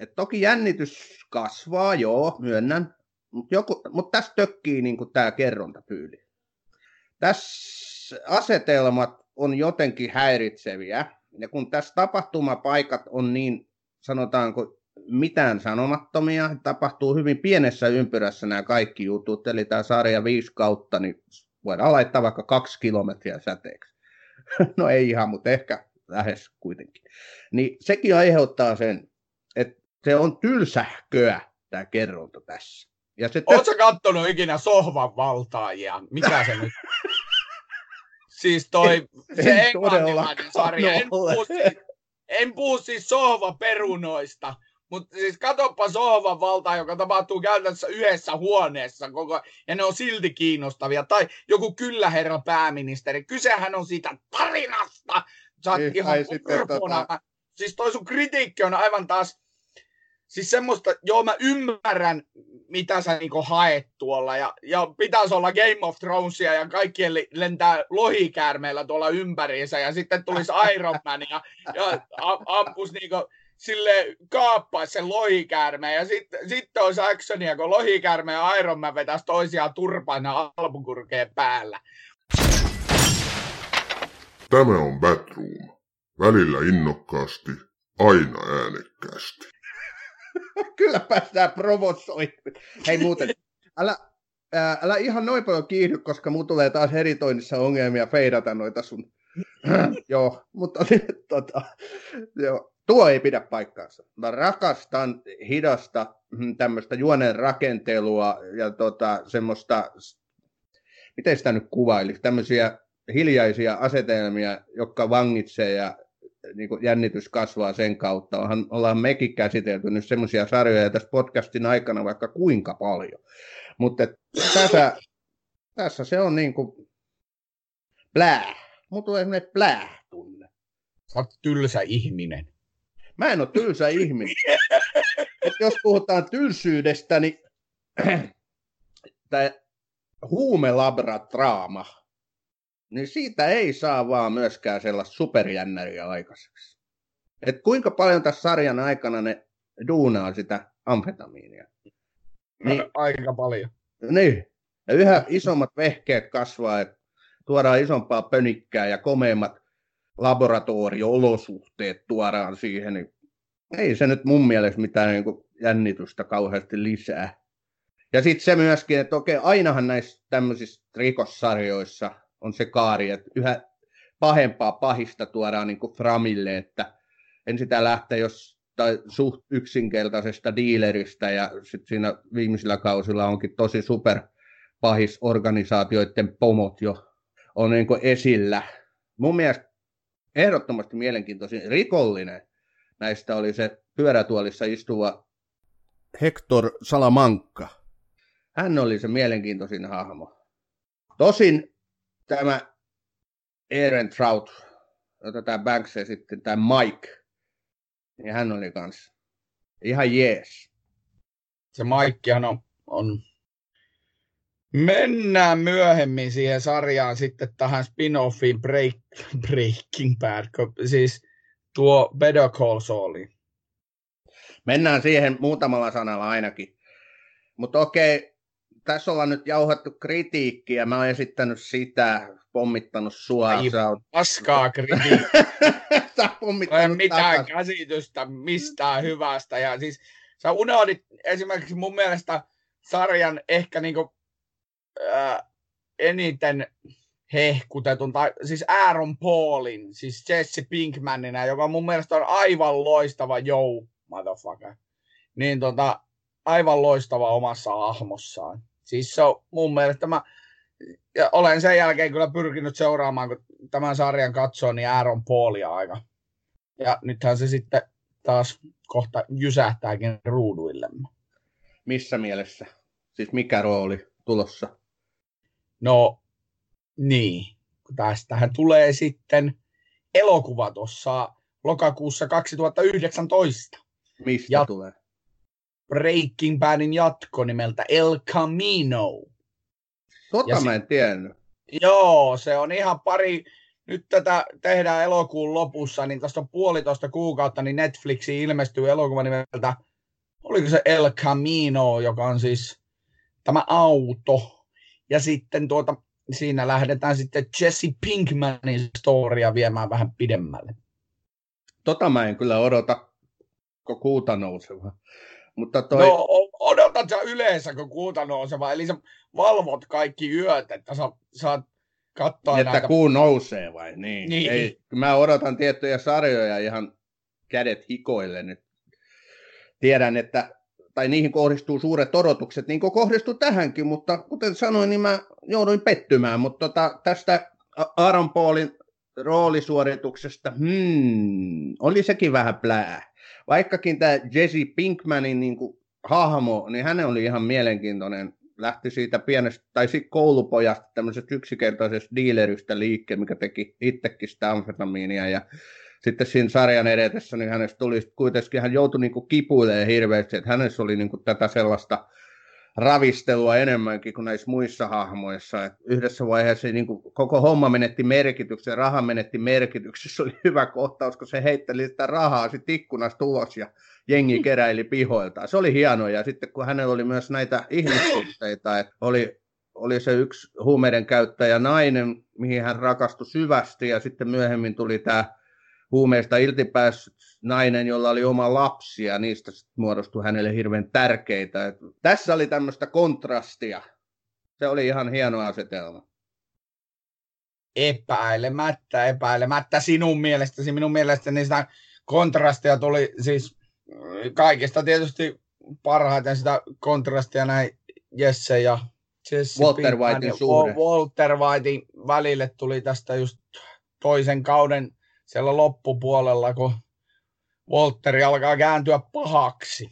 Speaker 2: Et toki jännitys kasvaa, joo, myönnän. Mutta mut tässä tökkii niinku tämä kerrontatyyli. Tässä asetelmat on jotenkin häiritseviä. Ja kun tässä tapahtumapaikat on niin, sanotaanko, mitään sanomattomia, tapahtuu hyvin pienessä ympyrässä nämä kaikki jutut, eli tämä sarja viisi kautta, niin voidaan laittaa vaikka kaksi kilometriä säteeksi. no ei ihan, mutta ehkä lähes kuitenkin. Niin sekin aiheuttaa sen, että se on tylsähköä tämä kerronta tässä.
Speaker 3: Ja se Oletko kattonut ikinä sohvan valtaajia? Mikä se nyt Siis toi, en, se englantilainen sarja. En puhu, siis, en puhu siis sohvaperunoista, mutta siis katoppa sohvan valtaa, joka tapahtuu käytännössä yhdessä huoneessa koko, ja ne on silti kiinnostavia. Tai joku kyllä herra pääministeri. Kysehän on siitä tarinasta. Sä oot niin, ihan tota... Siis toi sun kritiikki on aivan taas siis semmoista, joo mä ymmärrän, mitä sä niinku haet tuolla, ja, ja pitäisi olla Game of Thronesia, ja kaikkien lentää lohikäärmeellä tuolla ympäriinsä, ja sitten tulisi Iron Man, ja, ja ampus niinku sille kaappaisi sen lohikäärmeen, ja sitten sit olisi actionia, kun lohikäärme ja Iron Man vetäisi toisiaan turpaina albukurkeen päällä.
Speaker 1: Tämä on Batroom. Välillä innokkaasti, aina äänekkäästi.
Speaker 2: Kyllä päästään provosoimaan. Hei muuten, älä, ää, älä ihan noin paljon kiihdy, koska mun tulee taas editoinnissa ongelmia feidata noita sun... joo, mutta tota, joo, tuo ei pidä paikkaansa. Mä rakastan hidasta mm, tämmöistä juonen rakentelua ja tota, semmoista, miten sitä nyt kuvaili, tämmöisiä hiljaisia asetelmia, jotka vangitsee ja niin kuin jännitys kasvaa sen kautta. Onhan, ollaan mekin käsitelty nyt semmoisia sarjoja tässä podcastin aikana vaikka kuinka paljon. Mutta tässä, tässä se on niin kuin blää. Mulla tulee semmoinen blää-tunne.
Speaker 3: Sä oot tylsä ihminen.
Speaker 2: Mä en ole tylsä ihminen. Et jos puhutaan tylsyydestä, niin tämä huumelabratraama niin siitä ei saa vaan myöskään sellaista superjännäriä aikaiseksi. Et kuinka paljon tässä sarjan aikana ne duunaa sitä amfetamiinia.
Speaker 3: Niin, Aika paljon.
Speaker 2: Niin. Ja yhä isommat vehkeet kasvaa, että tuodaan isompaa pönikkää ja komeimmat laboratorio-olosuhteet tuodaan siihen, niin ei se nyt mun mielestä mitään niin kuin jännitystä kauheasti lisää. Ja sitten se myöskin, että okei, ainahan näissä tämmöisissä rikossarjoissa on se kaari, että yhä pahempaa pahista tuodaan niin kuin Framille, että en sitä lähteä jos tai suht yksinkertaisesta diileristä ja sitten siinä viimeisillä kausilla onkin tosi super pahis organisaatioiden pomot jo on niin esillä. Mun mielestä ehdottomasti mielenkiintoisin rikollinen näistä oli se pyörätuolissa istuva
Speaker 4: Hector Salamanca.
Speaker 2: Hän oli se mielenkiintoisin hahmo. Tosin tämä Aaron Trout, jota tämä Banks ja sitten tämä Mike, niin hän oli kanssa ihan jees.
Speaker 3: Se Mikehan on, on Mennään myöhemmin siihen sarjaan sitten tähän spin-offiin Break, Breaking Bad, siis tuo Better Call Sauliin.
Speaker 2: Mennään siihen muutamalla sanalla ainakin. Mutta okei, tässä ollaan nyt jauhattu kritiikkiä. Mä oon esittänyt sitä, pommittanut sua.
Speaker 3: Ai,
Speaker 2: sä oot...
Speaker 3: paskaa kritiikkiä.
Speaker 2: sä
Speaker 3: Ei mitään takas. käsitystä mistään hyvästä. Ja siis sä unohdit esimerkiksi mun mielestä sarjan ehkä niinku äh, eniten hehkutetun, tai siis Aaron Paulin, siis Jesse Pinkmanina, joka mun mielestä on aivan loistava Joe, motherfucker. Niin tota, aivan loistava omassa hahmossaan. Siis se on mun mielestä mä, ja olen sen jälkeen kyllä pyrkinyt seuraamaan, kun tämän sarjan katsoo, niin Aaron Paulia aika. Ja nythän se sitten taas kohta jysähtääkin ruuduillemme.
Speaker 2: Missä mielessä? Siis mikä rooli tulossa?
Speaker 3: No niin, tästähän tulee sitten elokuva tuossa lokakuussa 2019.
Speaker 2: Mistä ja tulee?
Speaker 3: Breaking Badin jatko nimeltä El Camino.
Speaker 2: Tota mä en tiennyt.
Speaker 3: Joo, se on ihan pari, nyt tätä tehdään elokuun lopussa, niin tästä on puolitoista kuukautta, niin Netflixiin ilmestyy elokuva nimeltä, oliko se El Camino, joka on siis tämä auto, ja sitten tuota, siinä lähdetään sitten Jesse Pinkmanin storia viemään vähän pidemmälle.
Speaker 2: Tota mä en kyllä odota, kun kuuta nouseva.
Speaker 3: Mutta toi... No odotat sä yleensä, kun kuuta nouseva, eli sä valvot kaikki yöt, että sä saat katsoa
Speaker 2: Että näitä... kuu nousee vai? Niin. niin. Ei, mä odotan tiettyjä sarjoja ihan kädet hikoille nyt. Tiedän, että tai niihin kohdistuu suuret odotukset, niin kuin kohdistuu tähänkin, mutta kuten sanoin, niin mä jouduin pettymään, mutta tota, tästä Aaron Paulin roolisuorituksesta, hmm, oli sekin vähän plää. Vaikkakin tämä Jesse Pinkmanin niin kuin, hahmo, niin hän oli ihan mielenkiintoinen. Lähti siitä pienestä, tai siitä koulupojasta, tämmöisestä yksinkertaisesta dealeristä liikkeen, mikä teki itsekin sitä amfetamiinia, ja sitten siinä sarjan edetessä, niin hänestä tuli kuitenkin, hän joutui niin kuin kipuilemaan hirveästi, että hänessä oli niin kuin tätä sellaista ravistelua enemmänkin kuin näissä muissa hahmoissa. Et yhdessä vaiheessa niin kuin koko homma menetti merkityksen, raha menetti merkityksen. Se oli hyvä kohtaus, kun se heitteli sitä rahaa sitten ikkunasta ulos ja jengi keräili pihoilta. Se oli hienoa ja sitten kun hänellä oli myös näitä ihmissuhteita, että oli, oli se yksi huumeiden käyttäjä nainen, mihin hän rakastui syvästi ja sitten myöhemmin tuli tämä huumeista iltipäässyt nainen, jolla oli oma lapsi ja niistä muodostui hänelle hirveän tärkeitä. Et tässä oli tämmöistä kontrastia. Se oli ihan hieno asetelma.
Speaker 3: Epäilemättä, epäilemättä sinun mielestäsi. Minun mielestäni sitä kontrastia tuli siis kaikista tietysti parhaiten sitä kontrastia näin Jesse ja Jesse
Speaker 2: Walter Whitein suhde.
Speaker 3: Walter Whitein välille tuli tästä just toisen kauden siellä loppupuolella, kun Walteri alkaa kääntyä pahaksi.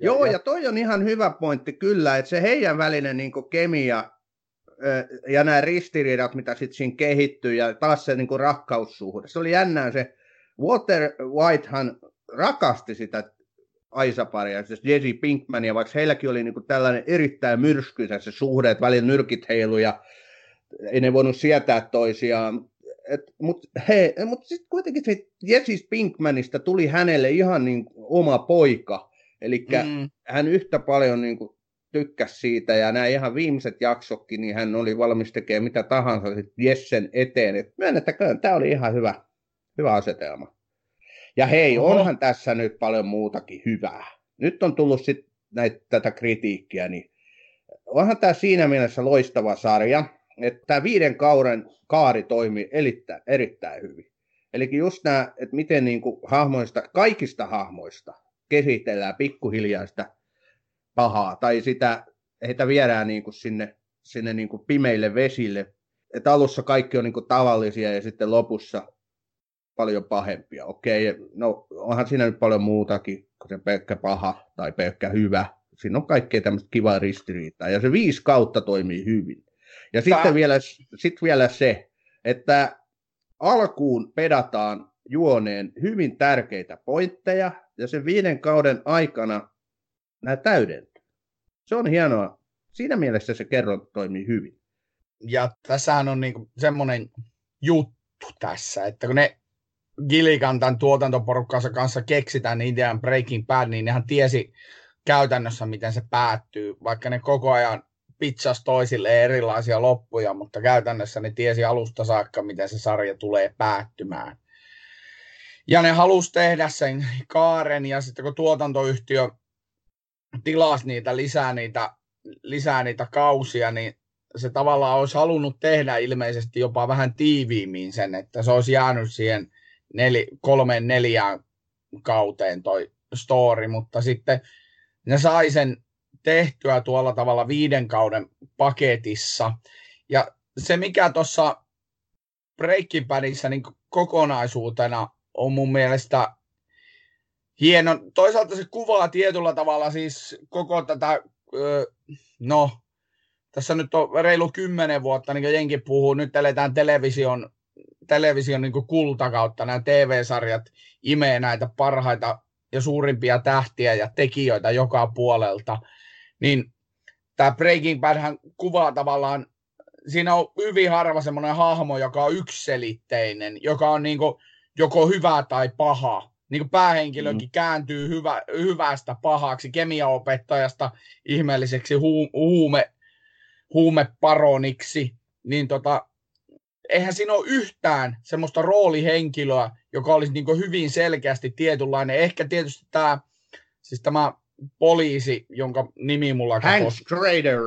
Speaker 2: Joo, ja, ja toi on ihan hyvä pointti kyllä, että se heidän välinen niin kemia ja nämä ristiriidat, mitä sitten siinä kehittyy, ja taas se niin rakkaussuhde. Se oli jännää se, Walter Whitehan rakasti sitä Aisaparia, siis Jesse Pinkmania, vaikka heilläkin oli niin tällainen erittäin myrskyisä se suhde, että välillä nyrkit heilu ja ei ne voinut sietää toisiaan. Mutta mut sitten kuitenkin se Jesse Pinkmanista tuli hänelle ihan niin oma poika. Eli mm. hän yhtä paljon niin kuin tykkäsi siitä ja nämä ihan viimeiset jaksokkin, niin hän oli valmis tekemään mitä tahansa Jessen eteen. Et myönnettäköön, tämä oli ihan hyvä, hyvä asetelma. Ja hei, Oho. onhan tässä nyt paljon muutakin hyvää. Nyt on tullut sitten näitä, tätä kritiikkiä, niin onhan tämä siinä mielessä loistava sarja, että tämä viiden kauden kaari toimii erittäin, erittäin hyvin. Eli just nämä, että miten niin kuin hahmoista, kaikista hahmoista kehitellään pikkuhiljaa sitä pahaa, tai sitä, heitä viedään niin kuin sinne, sinne niin kuin pimeille vesille. Että alussa kaikki on niin kuin tavallisia ja sitten lopussa paljon pahempia. Okei, no onhan siinä nyt paljon muutakin kuin se pelkkä paha tai pelkkä hyvä. Siinä on kaikkea tämmöistä kivaa ristiriitaa. Ja se viisi kautta toimii hyvin. Ja Tää... sitten vielä, sit vielä se, että alkuun pedataan juoneen hyvin tärkeitä pointteja, ja sen viiden kauden aikana nämä täydentyy. Se on hienoa. Siinä mielessä se kerron toimii hyvin.
Speaker 3: Ja tässähän on niinku semmoinen juttu tässä, että kun ne Gilligan tuotantoporukkansa kanssa keksitään niin idean Breaking Bad, niin nehän tiesi käytännössä, miten se päättyy, vaikka ne koko ajan pitsas toisille erilaisia loppuja, mutta käytännössä ne tiesi alusta saakka, miten se sarja tulee päättymään. Ja ne halusi tehdä sen kaaren, ja sitten kun tuotantoyhtiö tilasi niitä lisää niitä, lisää niitä kausia, niin se tavallaan olisi halunnut tehdä ilmeisesti jopa vähän tiiviimmin sen, että se olisi jäänyt siihen neli, kolmeen neljään kauteen toi story, mutta sitten ne sai sen tehtyä tuolla tavalla viiden kauden paketissa. Ja se, mikä tuossa Breaking Badissa niin kokonaisuutena on mun mielestä hieno. Toisaalta se kuvaa tietyllä tavalla siis koko tätä, no tässä nyt on reilu kymmenen vuotta, niin kuin jenkin puhuu, nyt eletään television, television niin kultakautta, nämä TV-sarjat imee näitä parhaita ja suurimpia tähtiä ja tekijöitä joka puolelta, niin tämä Breaking Bad kuvaa tavallaan, siinä on hyvin harva semmoinen hahmo, joka on yksiselitteinen, joka on niin kuin joko hyvä tai paha. Niin kuin päähenkilökin mm. kääntyy hyvä, hyvästä pahaksi, kemiaopettajasta ihmeelliseksi hu, huume, huumeparoniksi, niin tota, eihän siinä ole yhtään semmoista roolihenkilöä, joka olisi niin hyvin selkeästi tietynlainen. Ehkä tietysti tämä, siis tämä poliisi, jonka nimi mulla
Speaker 2: Hank Schrader,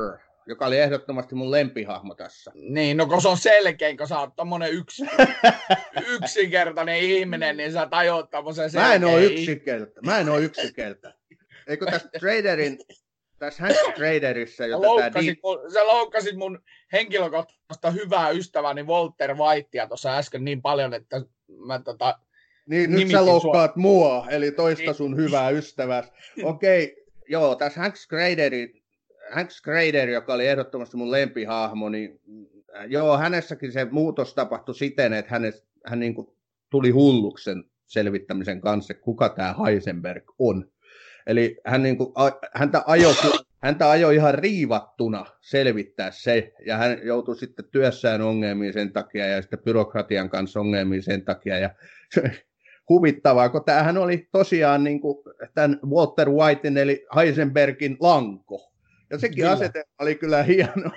Speaker 2: joka oli ehdottomasti mun lempihahmo tässä.
Speaker 3: Niin, no kun se on selkein, kun sä oot tommonen yksi, yksinkertainen ihminen, niin sä tajut tommosen
Speaker 2: Mä en oo yksinkertainen. Mä en oo yksinkertainen. Eikö tässä Traderin, tässä Hank Traderissa, jota
Speaker 3: tää... Di- mun, sä loukkasit mun henkilökohtaista hyvää ystäväni Walter Whitea tuossa äsken niin paljon, että mä tota,
Speaker 2: niin, nyt sä loukkaat sua. mua, eli toista niin. sun hyvää ystävää. Okei, okay, joo, tässä Hank Schraderin, Hank Schrader, joka oli ehdottomasti mun lempihahmo, niin äh, joo, hänessäkin se muutos tapahtui siten, että hänes, hän niin kuin tuli hulluksen selvittämisen kanssa, kuka tämä Heisenberg on. Eli hän niin kuin, häntä ajoi häntä ajoi ihan riivattuna selvittää se, ja hän joutui sitten työssään ongelmiin sen takia, ja sitten byrokratian kanssa ongelmiin sen takia, ja huvittavaa, kun tämähän oli tosiaan niin kuin tämän Walter Whitein eli Heisenbergin lanko. Ja sekin kyllä. asetelma oli kyllä hieno.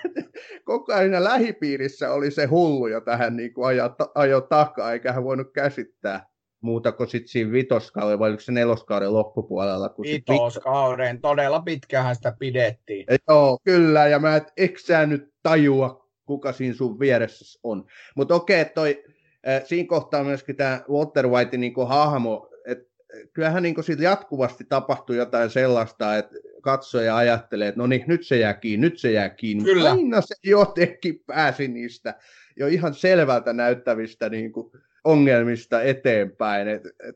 Speaker 2: Koko ajan lähipiirissä oli se hullu, jota hän niin kuin ajo, ajo takaa, eikä hän voinut käsittää muuta kuin sitten siinä vitoskauden, vai oliko se neloskauden loppupuolella?
Speaker 3: Kun Vitoskauden, todella pitkähän sitä pidettiin.
Speaker 2: Ja joo, kyllä, ja mä et, eikö nyt tajua, kuka siinä sun vieressä on. Mutta okei, toi siinä kohtaa myöskin tämä Walter White niin kuin hahmo, että kyllähän niin kuin siitä jatkuvasti tapahtuu jotain sellaista, että katsoja ajattelee, että no niin, nyt se jää kiinni, nyt se jää kiinni. Kyllä. Aina se jotenkin pääsi niistä jo ihan selvältä näyttävistä niin kuin ongelmista eteenpäin. Et, et,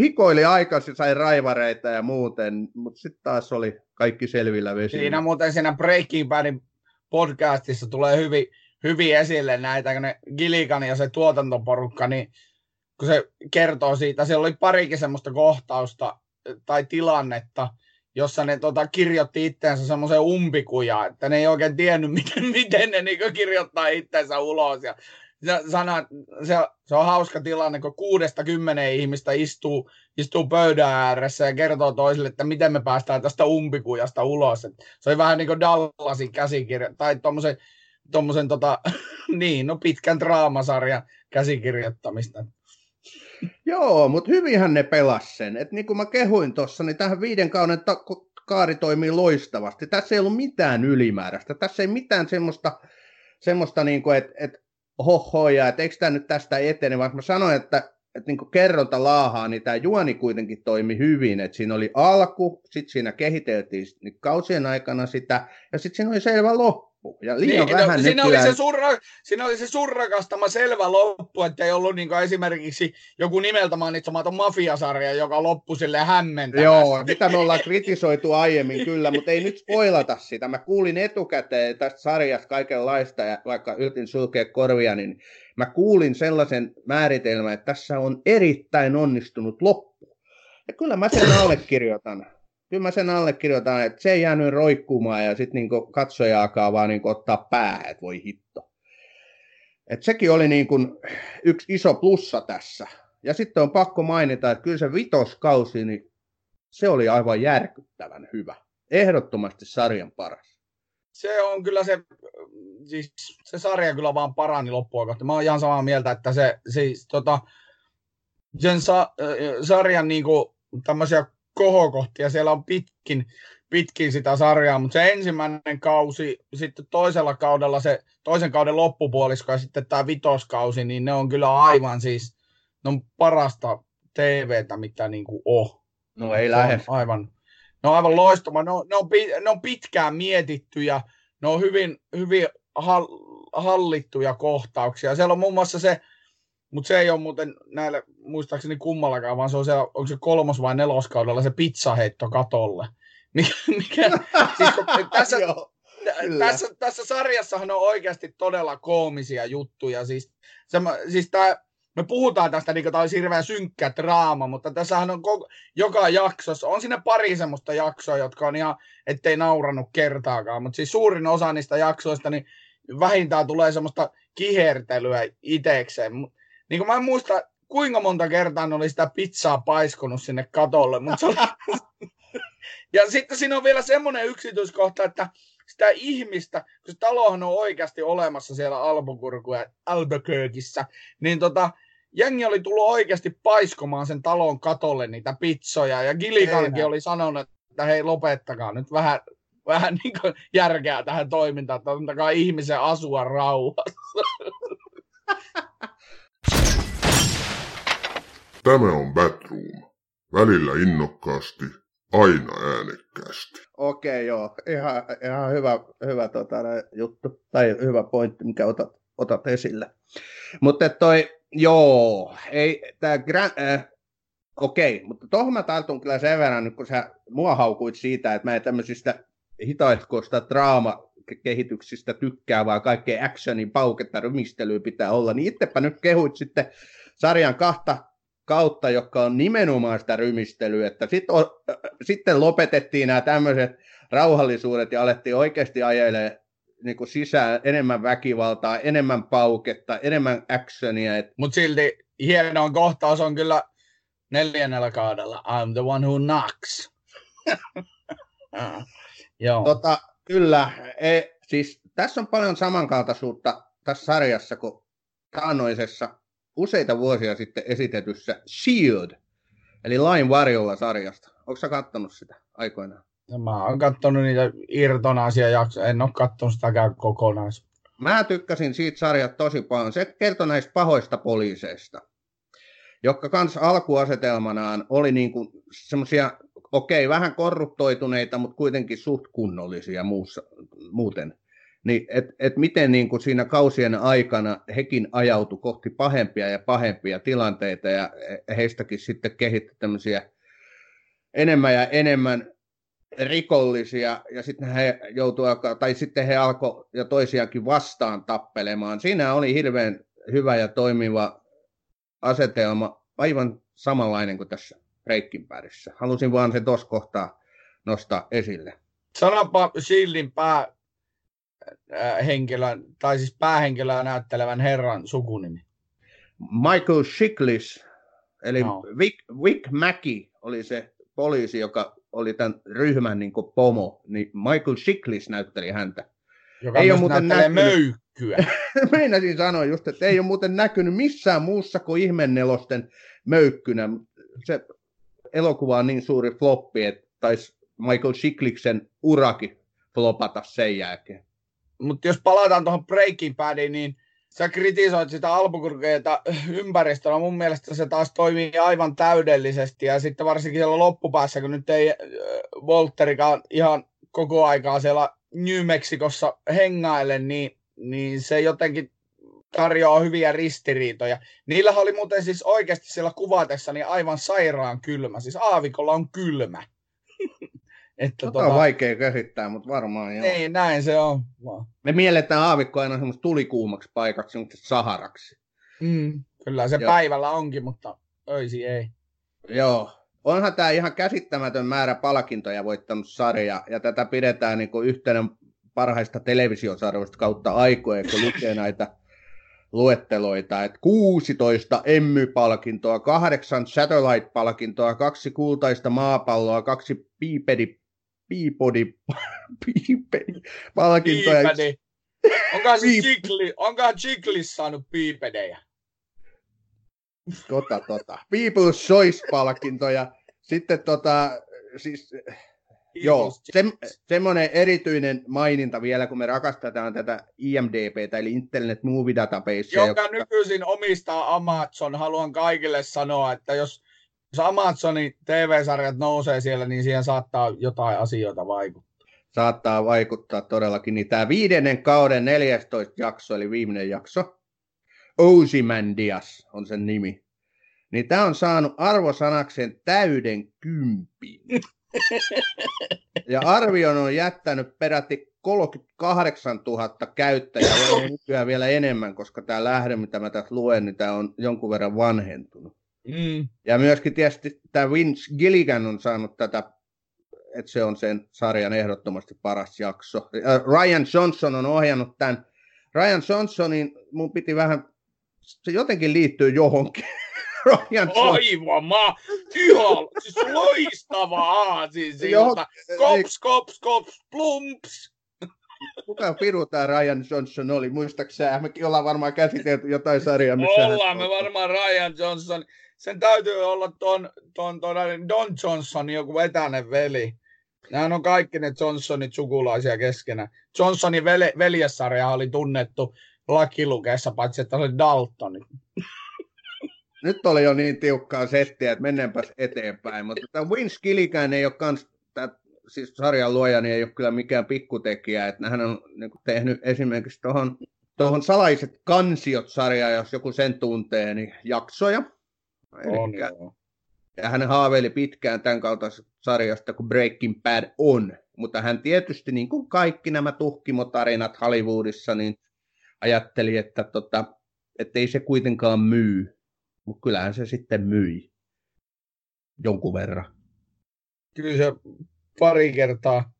Speaker 2: hikoili aikaisin, sai raivareita ja muuten, mutta sitten taas oli kaikki selvillä vesillä.
Speaker 3: Siinä muuten siinä Breaking Badin podcastissa tulee hyvin, hyvin esille näitä, kun ne Gilligan ja se tuotantoporukka, niin kun se kertoo siitä, siellä oli parikin semmoista kohtausta tai tilannetta, jossa ne tota, kirjoitti itseensä semmoisen umpikuja, että ne ei oikein tiennyt, miten, miten ne niin kirjoittaa itseensä ulos. Ja sana, se, se, on hauska tilanne, kun kuudesta kymmenen ihmistä istuu, istuu pöydän ääressä ja kertoo toisille, että miten me päästään tästä umpikujasta ulos. Et se oli vähän niin kuin Dallasin käsikirja, tai tuommoisen tommosen, tota, niin, no pitkän draamasarjan käsikirjoittamista.
Speaker 2: Joo, mutta hyvinhän ne pelas sen. Et niin kuin mä kehuin tuossa, niin tähän viiden kauden ta- kaari toimii loistavasti. Tässä ei ollut mitään ylimääräistä. Tässä ei mitään semmoista, semmoista niin kuin, että et, hohoja, että eikö tämä nyt tästä etene, vaan mä sanoin, että, että niin kerronta laahaa, niin tämä juoni kuitenkin toimi hyvin, että siinä oli alku, sitten siinä kehiteltiin niin kausien aikana sitä, ja sitten siinä oli selvä loppu loppu. Ja liian niin, vähän no,
Speaker 3: siinä, nykyään... oli se surra, siinä oli se surrakastama selvä loppu, että ei ollut niin esimerkiksi joku nimeltä mainitsematon mafiasarja, joka loppui sille hämmentävästi.
Speaker 2: Joo, mitä me ollaan kritisoitu aiemmin kyllä, mutta ei nyt spoilata sitä. Mä kuulin etukäteen tästä sarjasta kaikenlaista, ja vaikka yritin sulkea korvia, niin mä kuulin sellaisen määritelmän, että tässä on erittäin onnistunut loppu. Ja kyllä mä sen allekirjoitan kyllä mä sen allekirjoitan, että se ei jäänyt roikkumaan ja sitten niin katsojaakaan vaan niin ottaa päähän, että voi hitto. Et sekin oli niin kuin yksi iso plussa tässä. Ja sitten on pakko mainita, että kyllä se vitoskausi, niin se oli aivan järkyttävän hyvä. Ehdottomasti sarjan paras.
Speaker 3: Se on kyllä se, siis se sarja kyllä vaan parani loppuun kohti. Mä oon ihan samaa mieltä, että se siis tota, sen sa, sarjan niinku tämmöisiä kohokohtia. Siellä on pitkin, pitkin sitä sarjaa, mutta se ensimmäinen kausi, sitten toisella kaudella se toisen kauden loppupuolisko ja sitten tämä vitoskausi, niin ne on kyllä aivan siis, ne on parasta TVtä, mitä niin kuin on.
Speaker 2: No ei lähde.
Speaker 3: Aivan, ne on aivan loistava. Ne on, ne, on, ne on pitkään mietitty ja ne on hyvin, hyvin hallittuja kohtauksia. Siellä on muun muassa se, mutta se ei ole muuten näillä, muistaakseni kummallakaan, vaan se on, se, onko se kolmos- vai neloskaudella se pizzaheitto katolle. Mikä, mikä siis, tässä, tässä, tässä sarjassahan on oikeasti todella koomisia juttuja. Siis, se, siis tää, me puhutaan tästä, niin kuin tämä olisi hirveän synkkä draama, mutta tässähän on koko, joka jaksossa, on sinne pari semmoista jaksoa, jotka on ihan, ettei naurannut kertaakaan, mutta siis suurin osa niistä jaksoista, niin vähintään tulee semmoista kihertelyä itekseen niin kuin mä en muista, kuinka monta kertaa ne oli sitä pizzaa paiskonut sinne katolle. Mutta se oli... ja sitten siinä on vielä semmoinen yksityiskohta, että sitä ihmistä, kun se talohan on oikeasti olemassa siellä Albuquerqueissä, niin tota, jengi oli tullut oikeasti paiskomaan sen talon katolle niitä pizzoja, ja Gilligankin oli sanonut, että hei lopettakaa nyt vähän, vähän niin järkeä tähän toimintaan, että antakaa ihmisen asua rauhassa.
Speaker 1: Tämä on Batroom. Välillä innokkaasti, aina äänekkäästi.
Speaker 2: Okei, okay, joo. Ihan, ihan hyvä, hyvä tota, juttu. Tai hyvä pointti, mikä otat, otat esille. Mutta toi, joo, ei, tää gra- äh, okei, okay, mutta tuohon mä tartun kyllä sen verran, kun sä mua haukuit siitä, että mä en tämmöisistä hitaihkoista draama kehityksistä tykkää, vaan kaikkea actionin pauketta, rymistelyä pitää olla, niin itsepä nyt kehuit sitten sarjan kahta kautta, joka on nimenomaan sitä rymistelyä, että sit on, sitten lopetettiin nämä tämmöiset rauhallisuudet ja alettiin oikeasti ajelemaan niin kuin sisään enemmän väkivaltaa, enemmän pauketta, enemmän actionia. Et...
Speaker 3: Mutta silti hieno kohtaus on kyllä neljännellä kaudella. I'm the one who knocks.
Speaker 2: Joo. Tota, kyllä, e, siis tässä on paljon samankaltaisuutta tässä sarjassa kuin taannoisessa useita vuosia sitten esitetyssä Shield, eli Lain varjolla sarjasta. Onko sä kattonut sitä aikoinaan?
Speaker 3: No, mä oon kattonut niitä irtonaisia jaksoja, en ole kattonut sitäkään kokonaisuutta.
Speaker 2: Mä tykkäsin siitä sarjasta tosi paljon. Se kertoi näistä pahoista poliiseista, jotka kans alkuasetelmanaan oli niinku semmoisia, okei, vähän korruptoituneita, mutta kuitenkin suht kunnollisia muussa, muuten niin et, et miten niin kuin siinä kausien aikana hekin ajautu kohti pahempia ja pahempia tilanteita ja heistäkin sitten kehitti tämmöisiä enemmän ja enemmän rikollisia ja sitten he joutuu, tai sitten he alkoi ja toisiakin vastaan tappelemaan. Siinä oli hirveän hyvä ja toimiva asetelma, aivan samanlainen kuin tässä Breaking Badissa. Halusin vaan se tuossa kohtaa nostaa esille?
Speaker 3: Sanonpa Shieldin pää, äh, henkilön, tai siis päähenkilöä näyttelevän herran sukunimi.
Speaker 2: Michael Shiklis, eli no. Vic, Vic Mackey oli se poliisi, joka oli tämän ryhmän niin pomo, niin Michael Shiklis näytteli häntä.
Speaker 3: Joka ei ole muuten näkynyt... möykkyä.
Speaker 2: Meinasin sanoa just, että ei ole muuten näkynyt missään muussa kuin ihmennelosten möykkynä. Se elokuva on niin suuri floppi, että taisi Michael Shikliksen urakin flopata sen jälkeen.
Speaker 3: Mutta jos palataan tuohon Breaking Badiin, niin sä kritisoit sitä Albuquerqueita ympäristöllä. Mun mielestä se taas toimii aivan täydellisesti. Ja sitten varsinkin siellä loppupäässä, kun nyt ei Volterikaan ihan koko aikaa siellä New Mexicossa hengaille, niin, niin se jotenkin tarjoaa hyviä ristiriitoja. Niillä oli muuten siis oikeasti siellä kuvatessa niin aivan sairaan kylmä. Siis aavikolla on kylmä.
Speaker 2: Että tota, on vaikea käsittää, mutta varmaan joo.
Speaker 3: Niin, näin se on.
Speaker 2: Me mielletään aavikko aina semmoista tulikuumaksi paikaksi, semmoista saharaksi.
Speaker 3: Mm, kyllä se joo. päivällä onkin, mutta öisi ei.
Speaker 2: Joo. Onhan tämä ihan käsittämätön määrä palkintoja voittanut sarja, ja tätä pidetään niin yhtenä parhaista televisiosarjoista kautta aikoja, kun lukee näitä luetteloita, että 16 Emmy-palkintoa, kahdeksan Satellite-palkintoa, kaksi kultaista maapalloa, kaksi Peabody Peabody, Peabody palkintoja. Peabody.
Speaker 3: Onkohan, se Chikli, onkohan Chiklis saanut piipedejä?
Speaker 2: Tota, tota. People's Choice-palkintoja. Sitten tota, siis, joo, se, semmoinen erityinen maininta vielä, kun me rakastetaan tätä IMDBtä, eli Internet Movie Database.
Speaker 3: Joka, joka nykyisin omistaa Amazon. Haluan kaikille sanoa, että jos jos Amazonin TV-sarjat nousee siellä, niin siihen saattaa jotain asioita vaikuttaa.
Speaker 2: Saattaa vaikuttaa todellakin. Niin tämä viidennen kauden 14 jakso, eli viimeinen jakso, Ozymandias on sen nimi. Niin tämä on saanut arvosanakseen täyden kympin. Ja arvion on jättänyt peräti 38 000 käyttäjää, voi nykyään vielä enemmän, koska tämä lähde, mitä mä tässä luen, niin tämä on jonkun verran vanhentunut. Mm. Ja myöskin tietysti tämä Vince Gilligan on saanut tätä, että se on sen sarjan ehdottomasti paras jakso. Ryan Johnson on ohjannut tämän. Ryan Johnsonin mun piti vähän, se jotenkin liittyy johonkin.
Speaker 3: Ryan Aivan, mä ihan, siis loistavaa siis siltä. Kops, kops, kops, plumps.
Speaker 2: Kuka piru tämä Ryan Johnson oli? Muistaakseni mekin ollaan varmaan käsitelty jotain sarjaa, missä
Speaker 3: Ollaan me varmaan Ryan Johnson sen täytyy olla ton, ton, ton Don Johnson joku etäinen veli. Nämä on kaikki ne Johnsonit sukulaisia keskenään. Johnsonin veli, veljessarja oli tunnettu lakilukeessa, paitsi että oli Dalton.
Speaker 2: Nyt oli jo niin tiukkaa settiä, että mennäänpäs eteenpäin. Mutta tämä Vince Gilligan ei ole kans, tämä, siis sarjan luoja, niin ei ole kyllä mikään pikkutekijä. Että hän on niin kuin, tehnyt esimerkiksi tuohon tuohon Salaiset kansiot-sarjaan, jos joku sen tuntee, niin jaksoja. On, joo. Ja hän haaveili pitkään tämän kaltaisesta sarjasta kuin Breaking Bad on. Mutta hän tietysti, niin kuin kaikki nämä tuhkimotarinat Hollywoodissa, niin ajatteli, että tota, ei se kuitenkaan myy. Mutta kyllähän se sitten myi jonkun verran.
Speaker 3: Kyllä se pari kertaa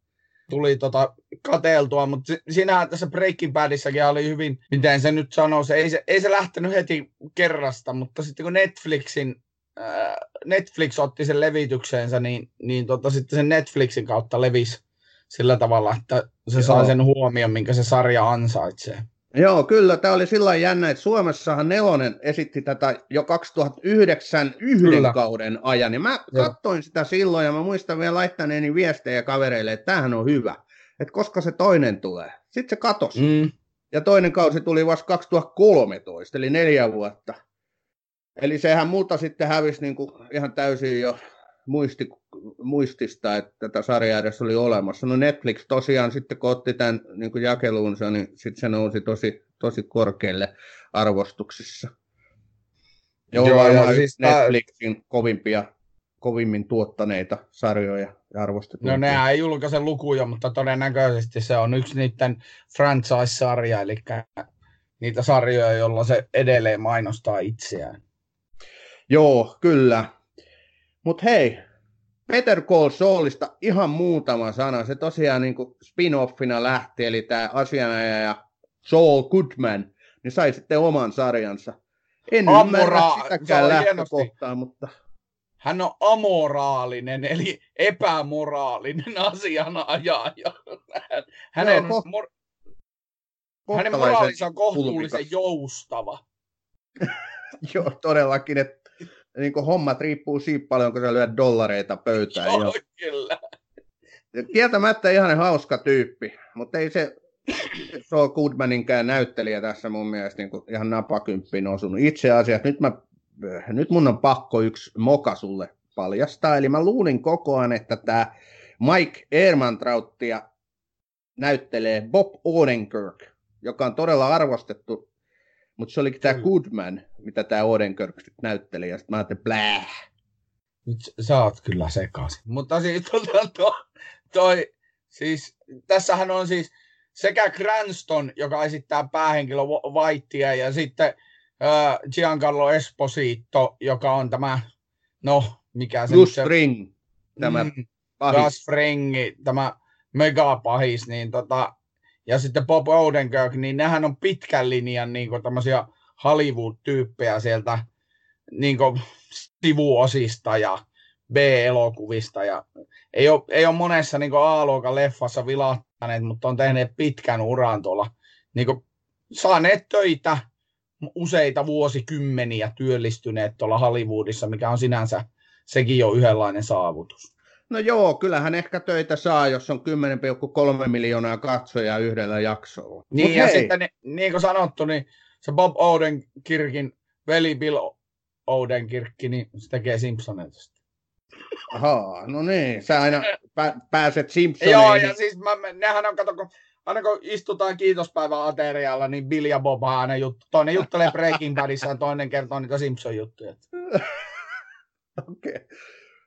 Speaker 3: tuli tota kateeltua, mutta sinähän tässä Breaking Badissakin oli hyvin, miten se nyt sanoo, se ei, se, ei se lähtenyt heti kerrasta, mutta sitten kun Netflixin äh, Netflix otti sen levitykseensä, niin, niin tota, sitten sen Netflixin kautta levisi sillä tavalla, että se Joo. sai sen huomion, minkä se sarja ansaitsee.
Speaker 2: Joo, kyllä. Tämä oli sillä jännä, että Suomessahan Nelonen esitti tätä jo 2009 yhden kyllä. kauden ajan. Ja mä Joo. katsoin sitä silloin ja mä muistan vielä laittaneeni viestejä kavereille, että tämähän on hyvä. Että koska se toinen tulee. Sitten se katosi. Mm. Ja toinen kausi tuli vasta 2013, eli neljä vuotta. Eli sehän multa sitten hävisi niin kuin ihan täysin jo muisti, muistista, että tätä sarjaa edes oli olemassa. No Netflix tosiaan sitten, kun otti tämän niin kuin jakeluunsa, niin sitten se nousi tosi, tosi korkealle arvostuksissa. Joo, Joo ja siis Netflixin tää... kovimpia, kovimmin tuottaneita sarjoja ja arvostettuja.
Speaker 3: No nehän ei julkaise lukuja, mutta todennäköisesti se on yksi niiden franchise-sarja, eli niitä sarjoja, joilla se edelleen mainostaa itseään.
Speaker 2: Joo, kyllä. Mutta hei, Peter Call Saulista ihan muutama sana. Se tosiaan niin spin-offina lähti, eli tämä asianajaja Saul Goodman, niin sai sitten oman sarjansa. En Amora- ymmärrä sitäkään lähtökohtaa, mutta...
Speaker 3: Hän on amoraalinen, eli epämoraalinen asianajaja. Hänen, Joo, mor... hänen moraalinsa on kohtuullisen pulpikas. joustava.
Speaker 2: Joo, todellakin, että niin hommat riippuu siitä paljon, kun sä lyöt dollareita pöytään.
Speaker 3: Joo, jo. kyllä.
Speaker 2: Kieltämättä ihan hauska tyyppi, mutta ei se Saul Goodmaninkään näyttelijä tässä mun mielestä niin ihan napakymppiin osunut. Itse asiassa nyt, mä, nyt mun on pakko yksi moka sulle paljastaa. Eli mä luulin koko ajan, että tämä Mike Ehrmantrauttia näyttelee Bob Odenkirk, joka on todella arvostettu, mutta se olikin tämä Goodman, mitä tämä Odenkirk näytteli, ja sitten mä ajattelin, blää.
Speaker 3: Nyt sä oot kyllä sekaisin. Mutta siis tota, to, toi, siis, tässähän on siis, sekä Cranston, joka esittää päähenkilö Whitea, ja sitten äh, Giancarlo Esposito, joka on tämä, no, mikä se...
Speaker 2: Gus Fring, tämä mm,
Speaker 3: Gus Fring, tämä megapahis, niin tota, ja sitten Bob Odenkirk, niin nehän on pitkän linjan niin tämmöisiä Hollywood-tyyppejä sieltä niin sivuosista ja B-elokuvista. Ja ei, ole, ei ole monessa niin A-luokan leffassa vilahtaneet, mutta on tehneet pitkän uran tuolla. Niin kuin, saaneet töitä useita vuosikymmeniä työllistyneet tuolla Hollywoodissa, mikä on sinänsä sekin on yhdenlainen saavutus.
Speaker 2: No joo, kyllähän ehkä töitä saa, jos on 10,3 miljoonaa katsojaa yhdellä jaksolla.
Speaker 3: Niin Mut ja hei. sitten niin kuin sanottu, niin se Bob Odenkirkin veli Bill Odenkirkki, niin se tekee Simpsoneista.
Speaker 2: Ahaa, no niin, sä aina pä- pääset Simpsoneihin.
Speaker 3: Joo, ja siis mä, nehän on, kato, kun, aina kun istutaan kiitospäivän aterialla, niin Bill ja Bob aina juttu. Toinen juttelee Breaking Badissa ja toinen kertoo niitä Simpson-juttuja.
Speaker 2: Okei. Okay.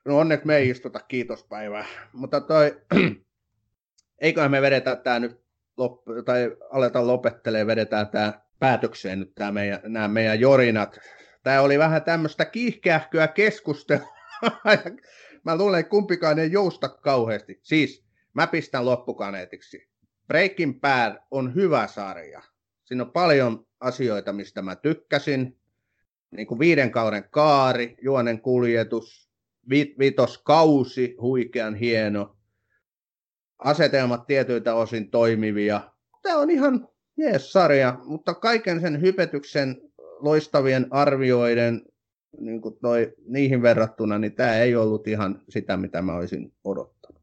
Speaker 2: No onneksi me ei istuta kiitospäivää. Mutta toi, eiköhän me vedetä tämä nyt, lop- tai aletaan lopettelee, vedetään tämä päätökseen nyt tämä meidän, nämä meidän jorinat. Tämä oli vähän tämmöistä kiihkeähköä keskustelua. mä luulen, että kumpikaan ei jousta kauheasti. Siis, mä pistän loppukaneetiksi. Breaking Bad on hyvä sarja. Siinä on paljon asioita, mistä mä tykkäsin. Niin kuin viiden kauden kaari, juonen kuljetus, vi- vitoskausi, huikean hieno. Asetelmat tietyiltä osin toimivia. Tämä on ihan jees sarja, mutta kaiken sen hypetyksen loistavien arvioiden niin kuin toi, niihin verrattuna, niin tämä ei ollut ihan sitä, mitä mä olisin odottanut.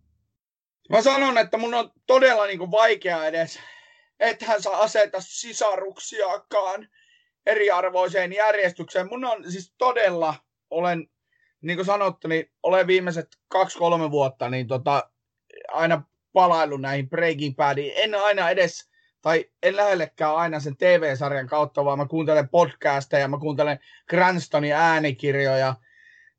Speaker 3: Mä sanon, että mun on todella niin kuin vaikea edes, ethän saa aseta sisaruksiakaan eriarvoiseen järjestykseen. Mun on siis todella, olen, niin kuin sanottu, niin olen viimeiset kaksi-kolme vuotta niin tota, aina palailu näihin Breaking Badiin. En aina edes tai en lähellekään aina sen TV-sarjan kautta, vaan mä kuuntelen podcasteja, mä kuuntelen Cranstonin äänikirjoja.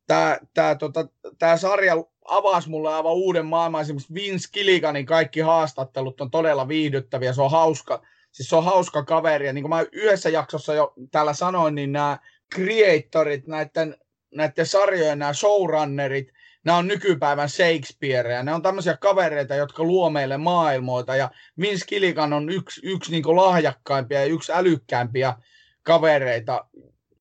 Speaker 3: Tämä, tämä, tota, tämä sarja avasi mulle aivan uuden maailman. Esimerkiksi Vince Gilliganin kaikki haastattelut on todella viihdyttäviä. Se on hauska, siis se on hauska kaveri. Ja niin kuin mä yhdessä jaksossa jo täällä sanoin, niin nämä creatorit, näiden, näiden sarjojen, nämä showrunnerit, nämä on nykypäivän Shakespeare, ja ne on tämmöisiä kavereita, jotka luo meille maailmoita, ja Vince Gilligan on yksi, yksi niin lahjakkaimpia ja yksi älykkäämpiä kavereita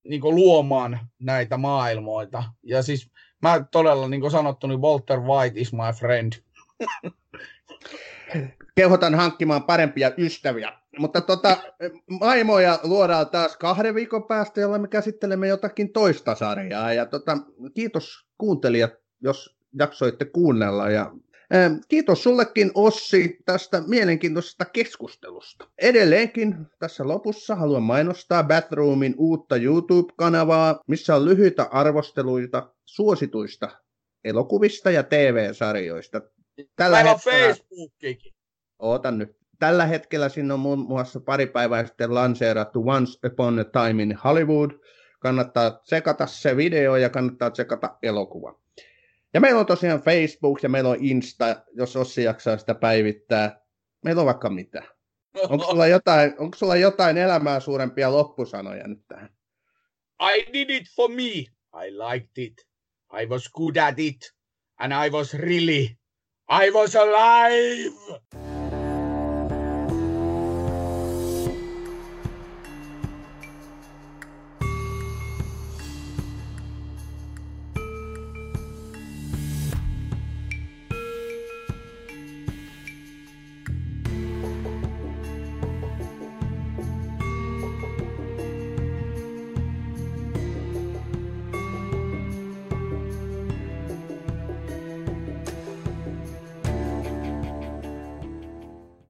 Speaker 3: niin luomaan näitä maailmoita. Ja siis mä todella, niin kuin sanottu, niin Walter White is my friend.
Speaker 2: Kehotan hankkimaan parempia ystäviä. Mutta tota, maailmoja luodaan taas kahden viikon päästä, jolla me käsittelemme jotakin toista sarjaa. Ja tota, kiitos kuuntelijat jos jaksoitte kuunnella. Ja, ää, kiitos sullekin Ossi tästä mielenkiintoisesta keskustelusta. Edelleenkin tässä lopussa haluan mainostaa Bathroomin uutta YouTube-kanavaa, missä on lyhyitä arvosteluita suosituista elokuvista ja TV-sarjoista.
Speaker 3: Tällä Meillä hetkellä... Facebookikin.
Speaker 2: Ootan nyt. Tällä hetkellä siinä on muun muassa pari päivää sitten lanseerattu Once Upon a Time in Hollywood. Kannattaa tsekata se video ja kannattaa tsekata elokuva. Ja meillä on tosiaan Facebook ja meillä on Insta, jos Ossi jaksaa sitä päivittää. Meillä on vaikka mitä. Onko sulla jotain, onko sulla jotain elämää suurempia loppusanoja nyt tähän?
Speaker 3: I did it for me. I liked it. I was good at it. and I was really, I was alive!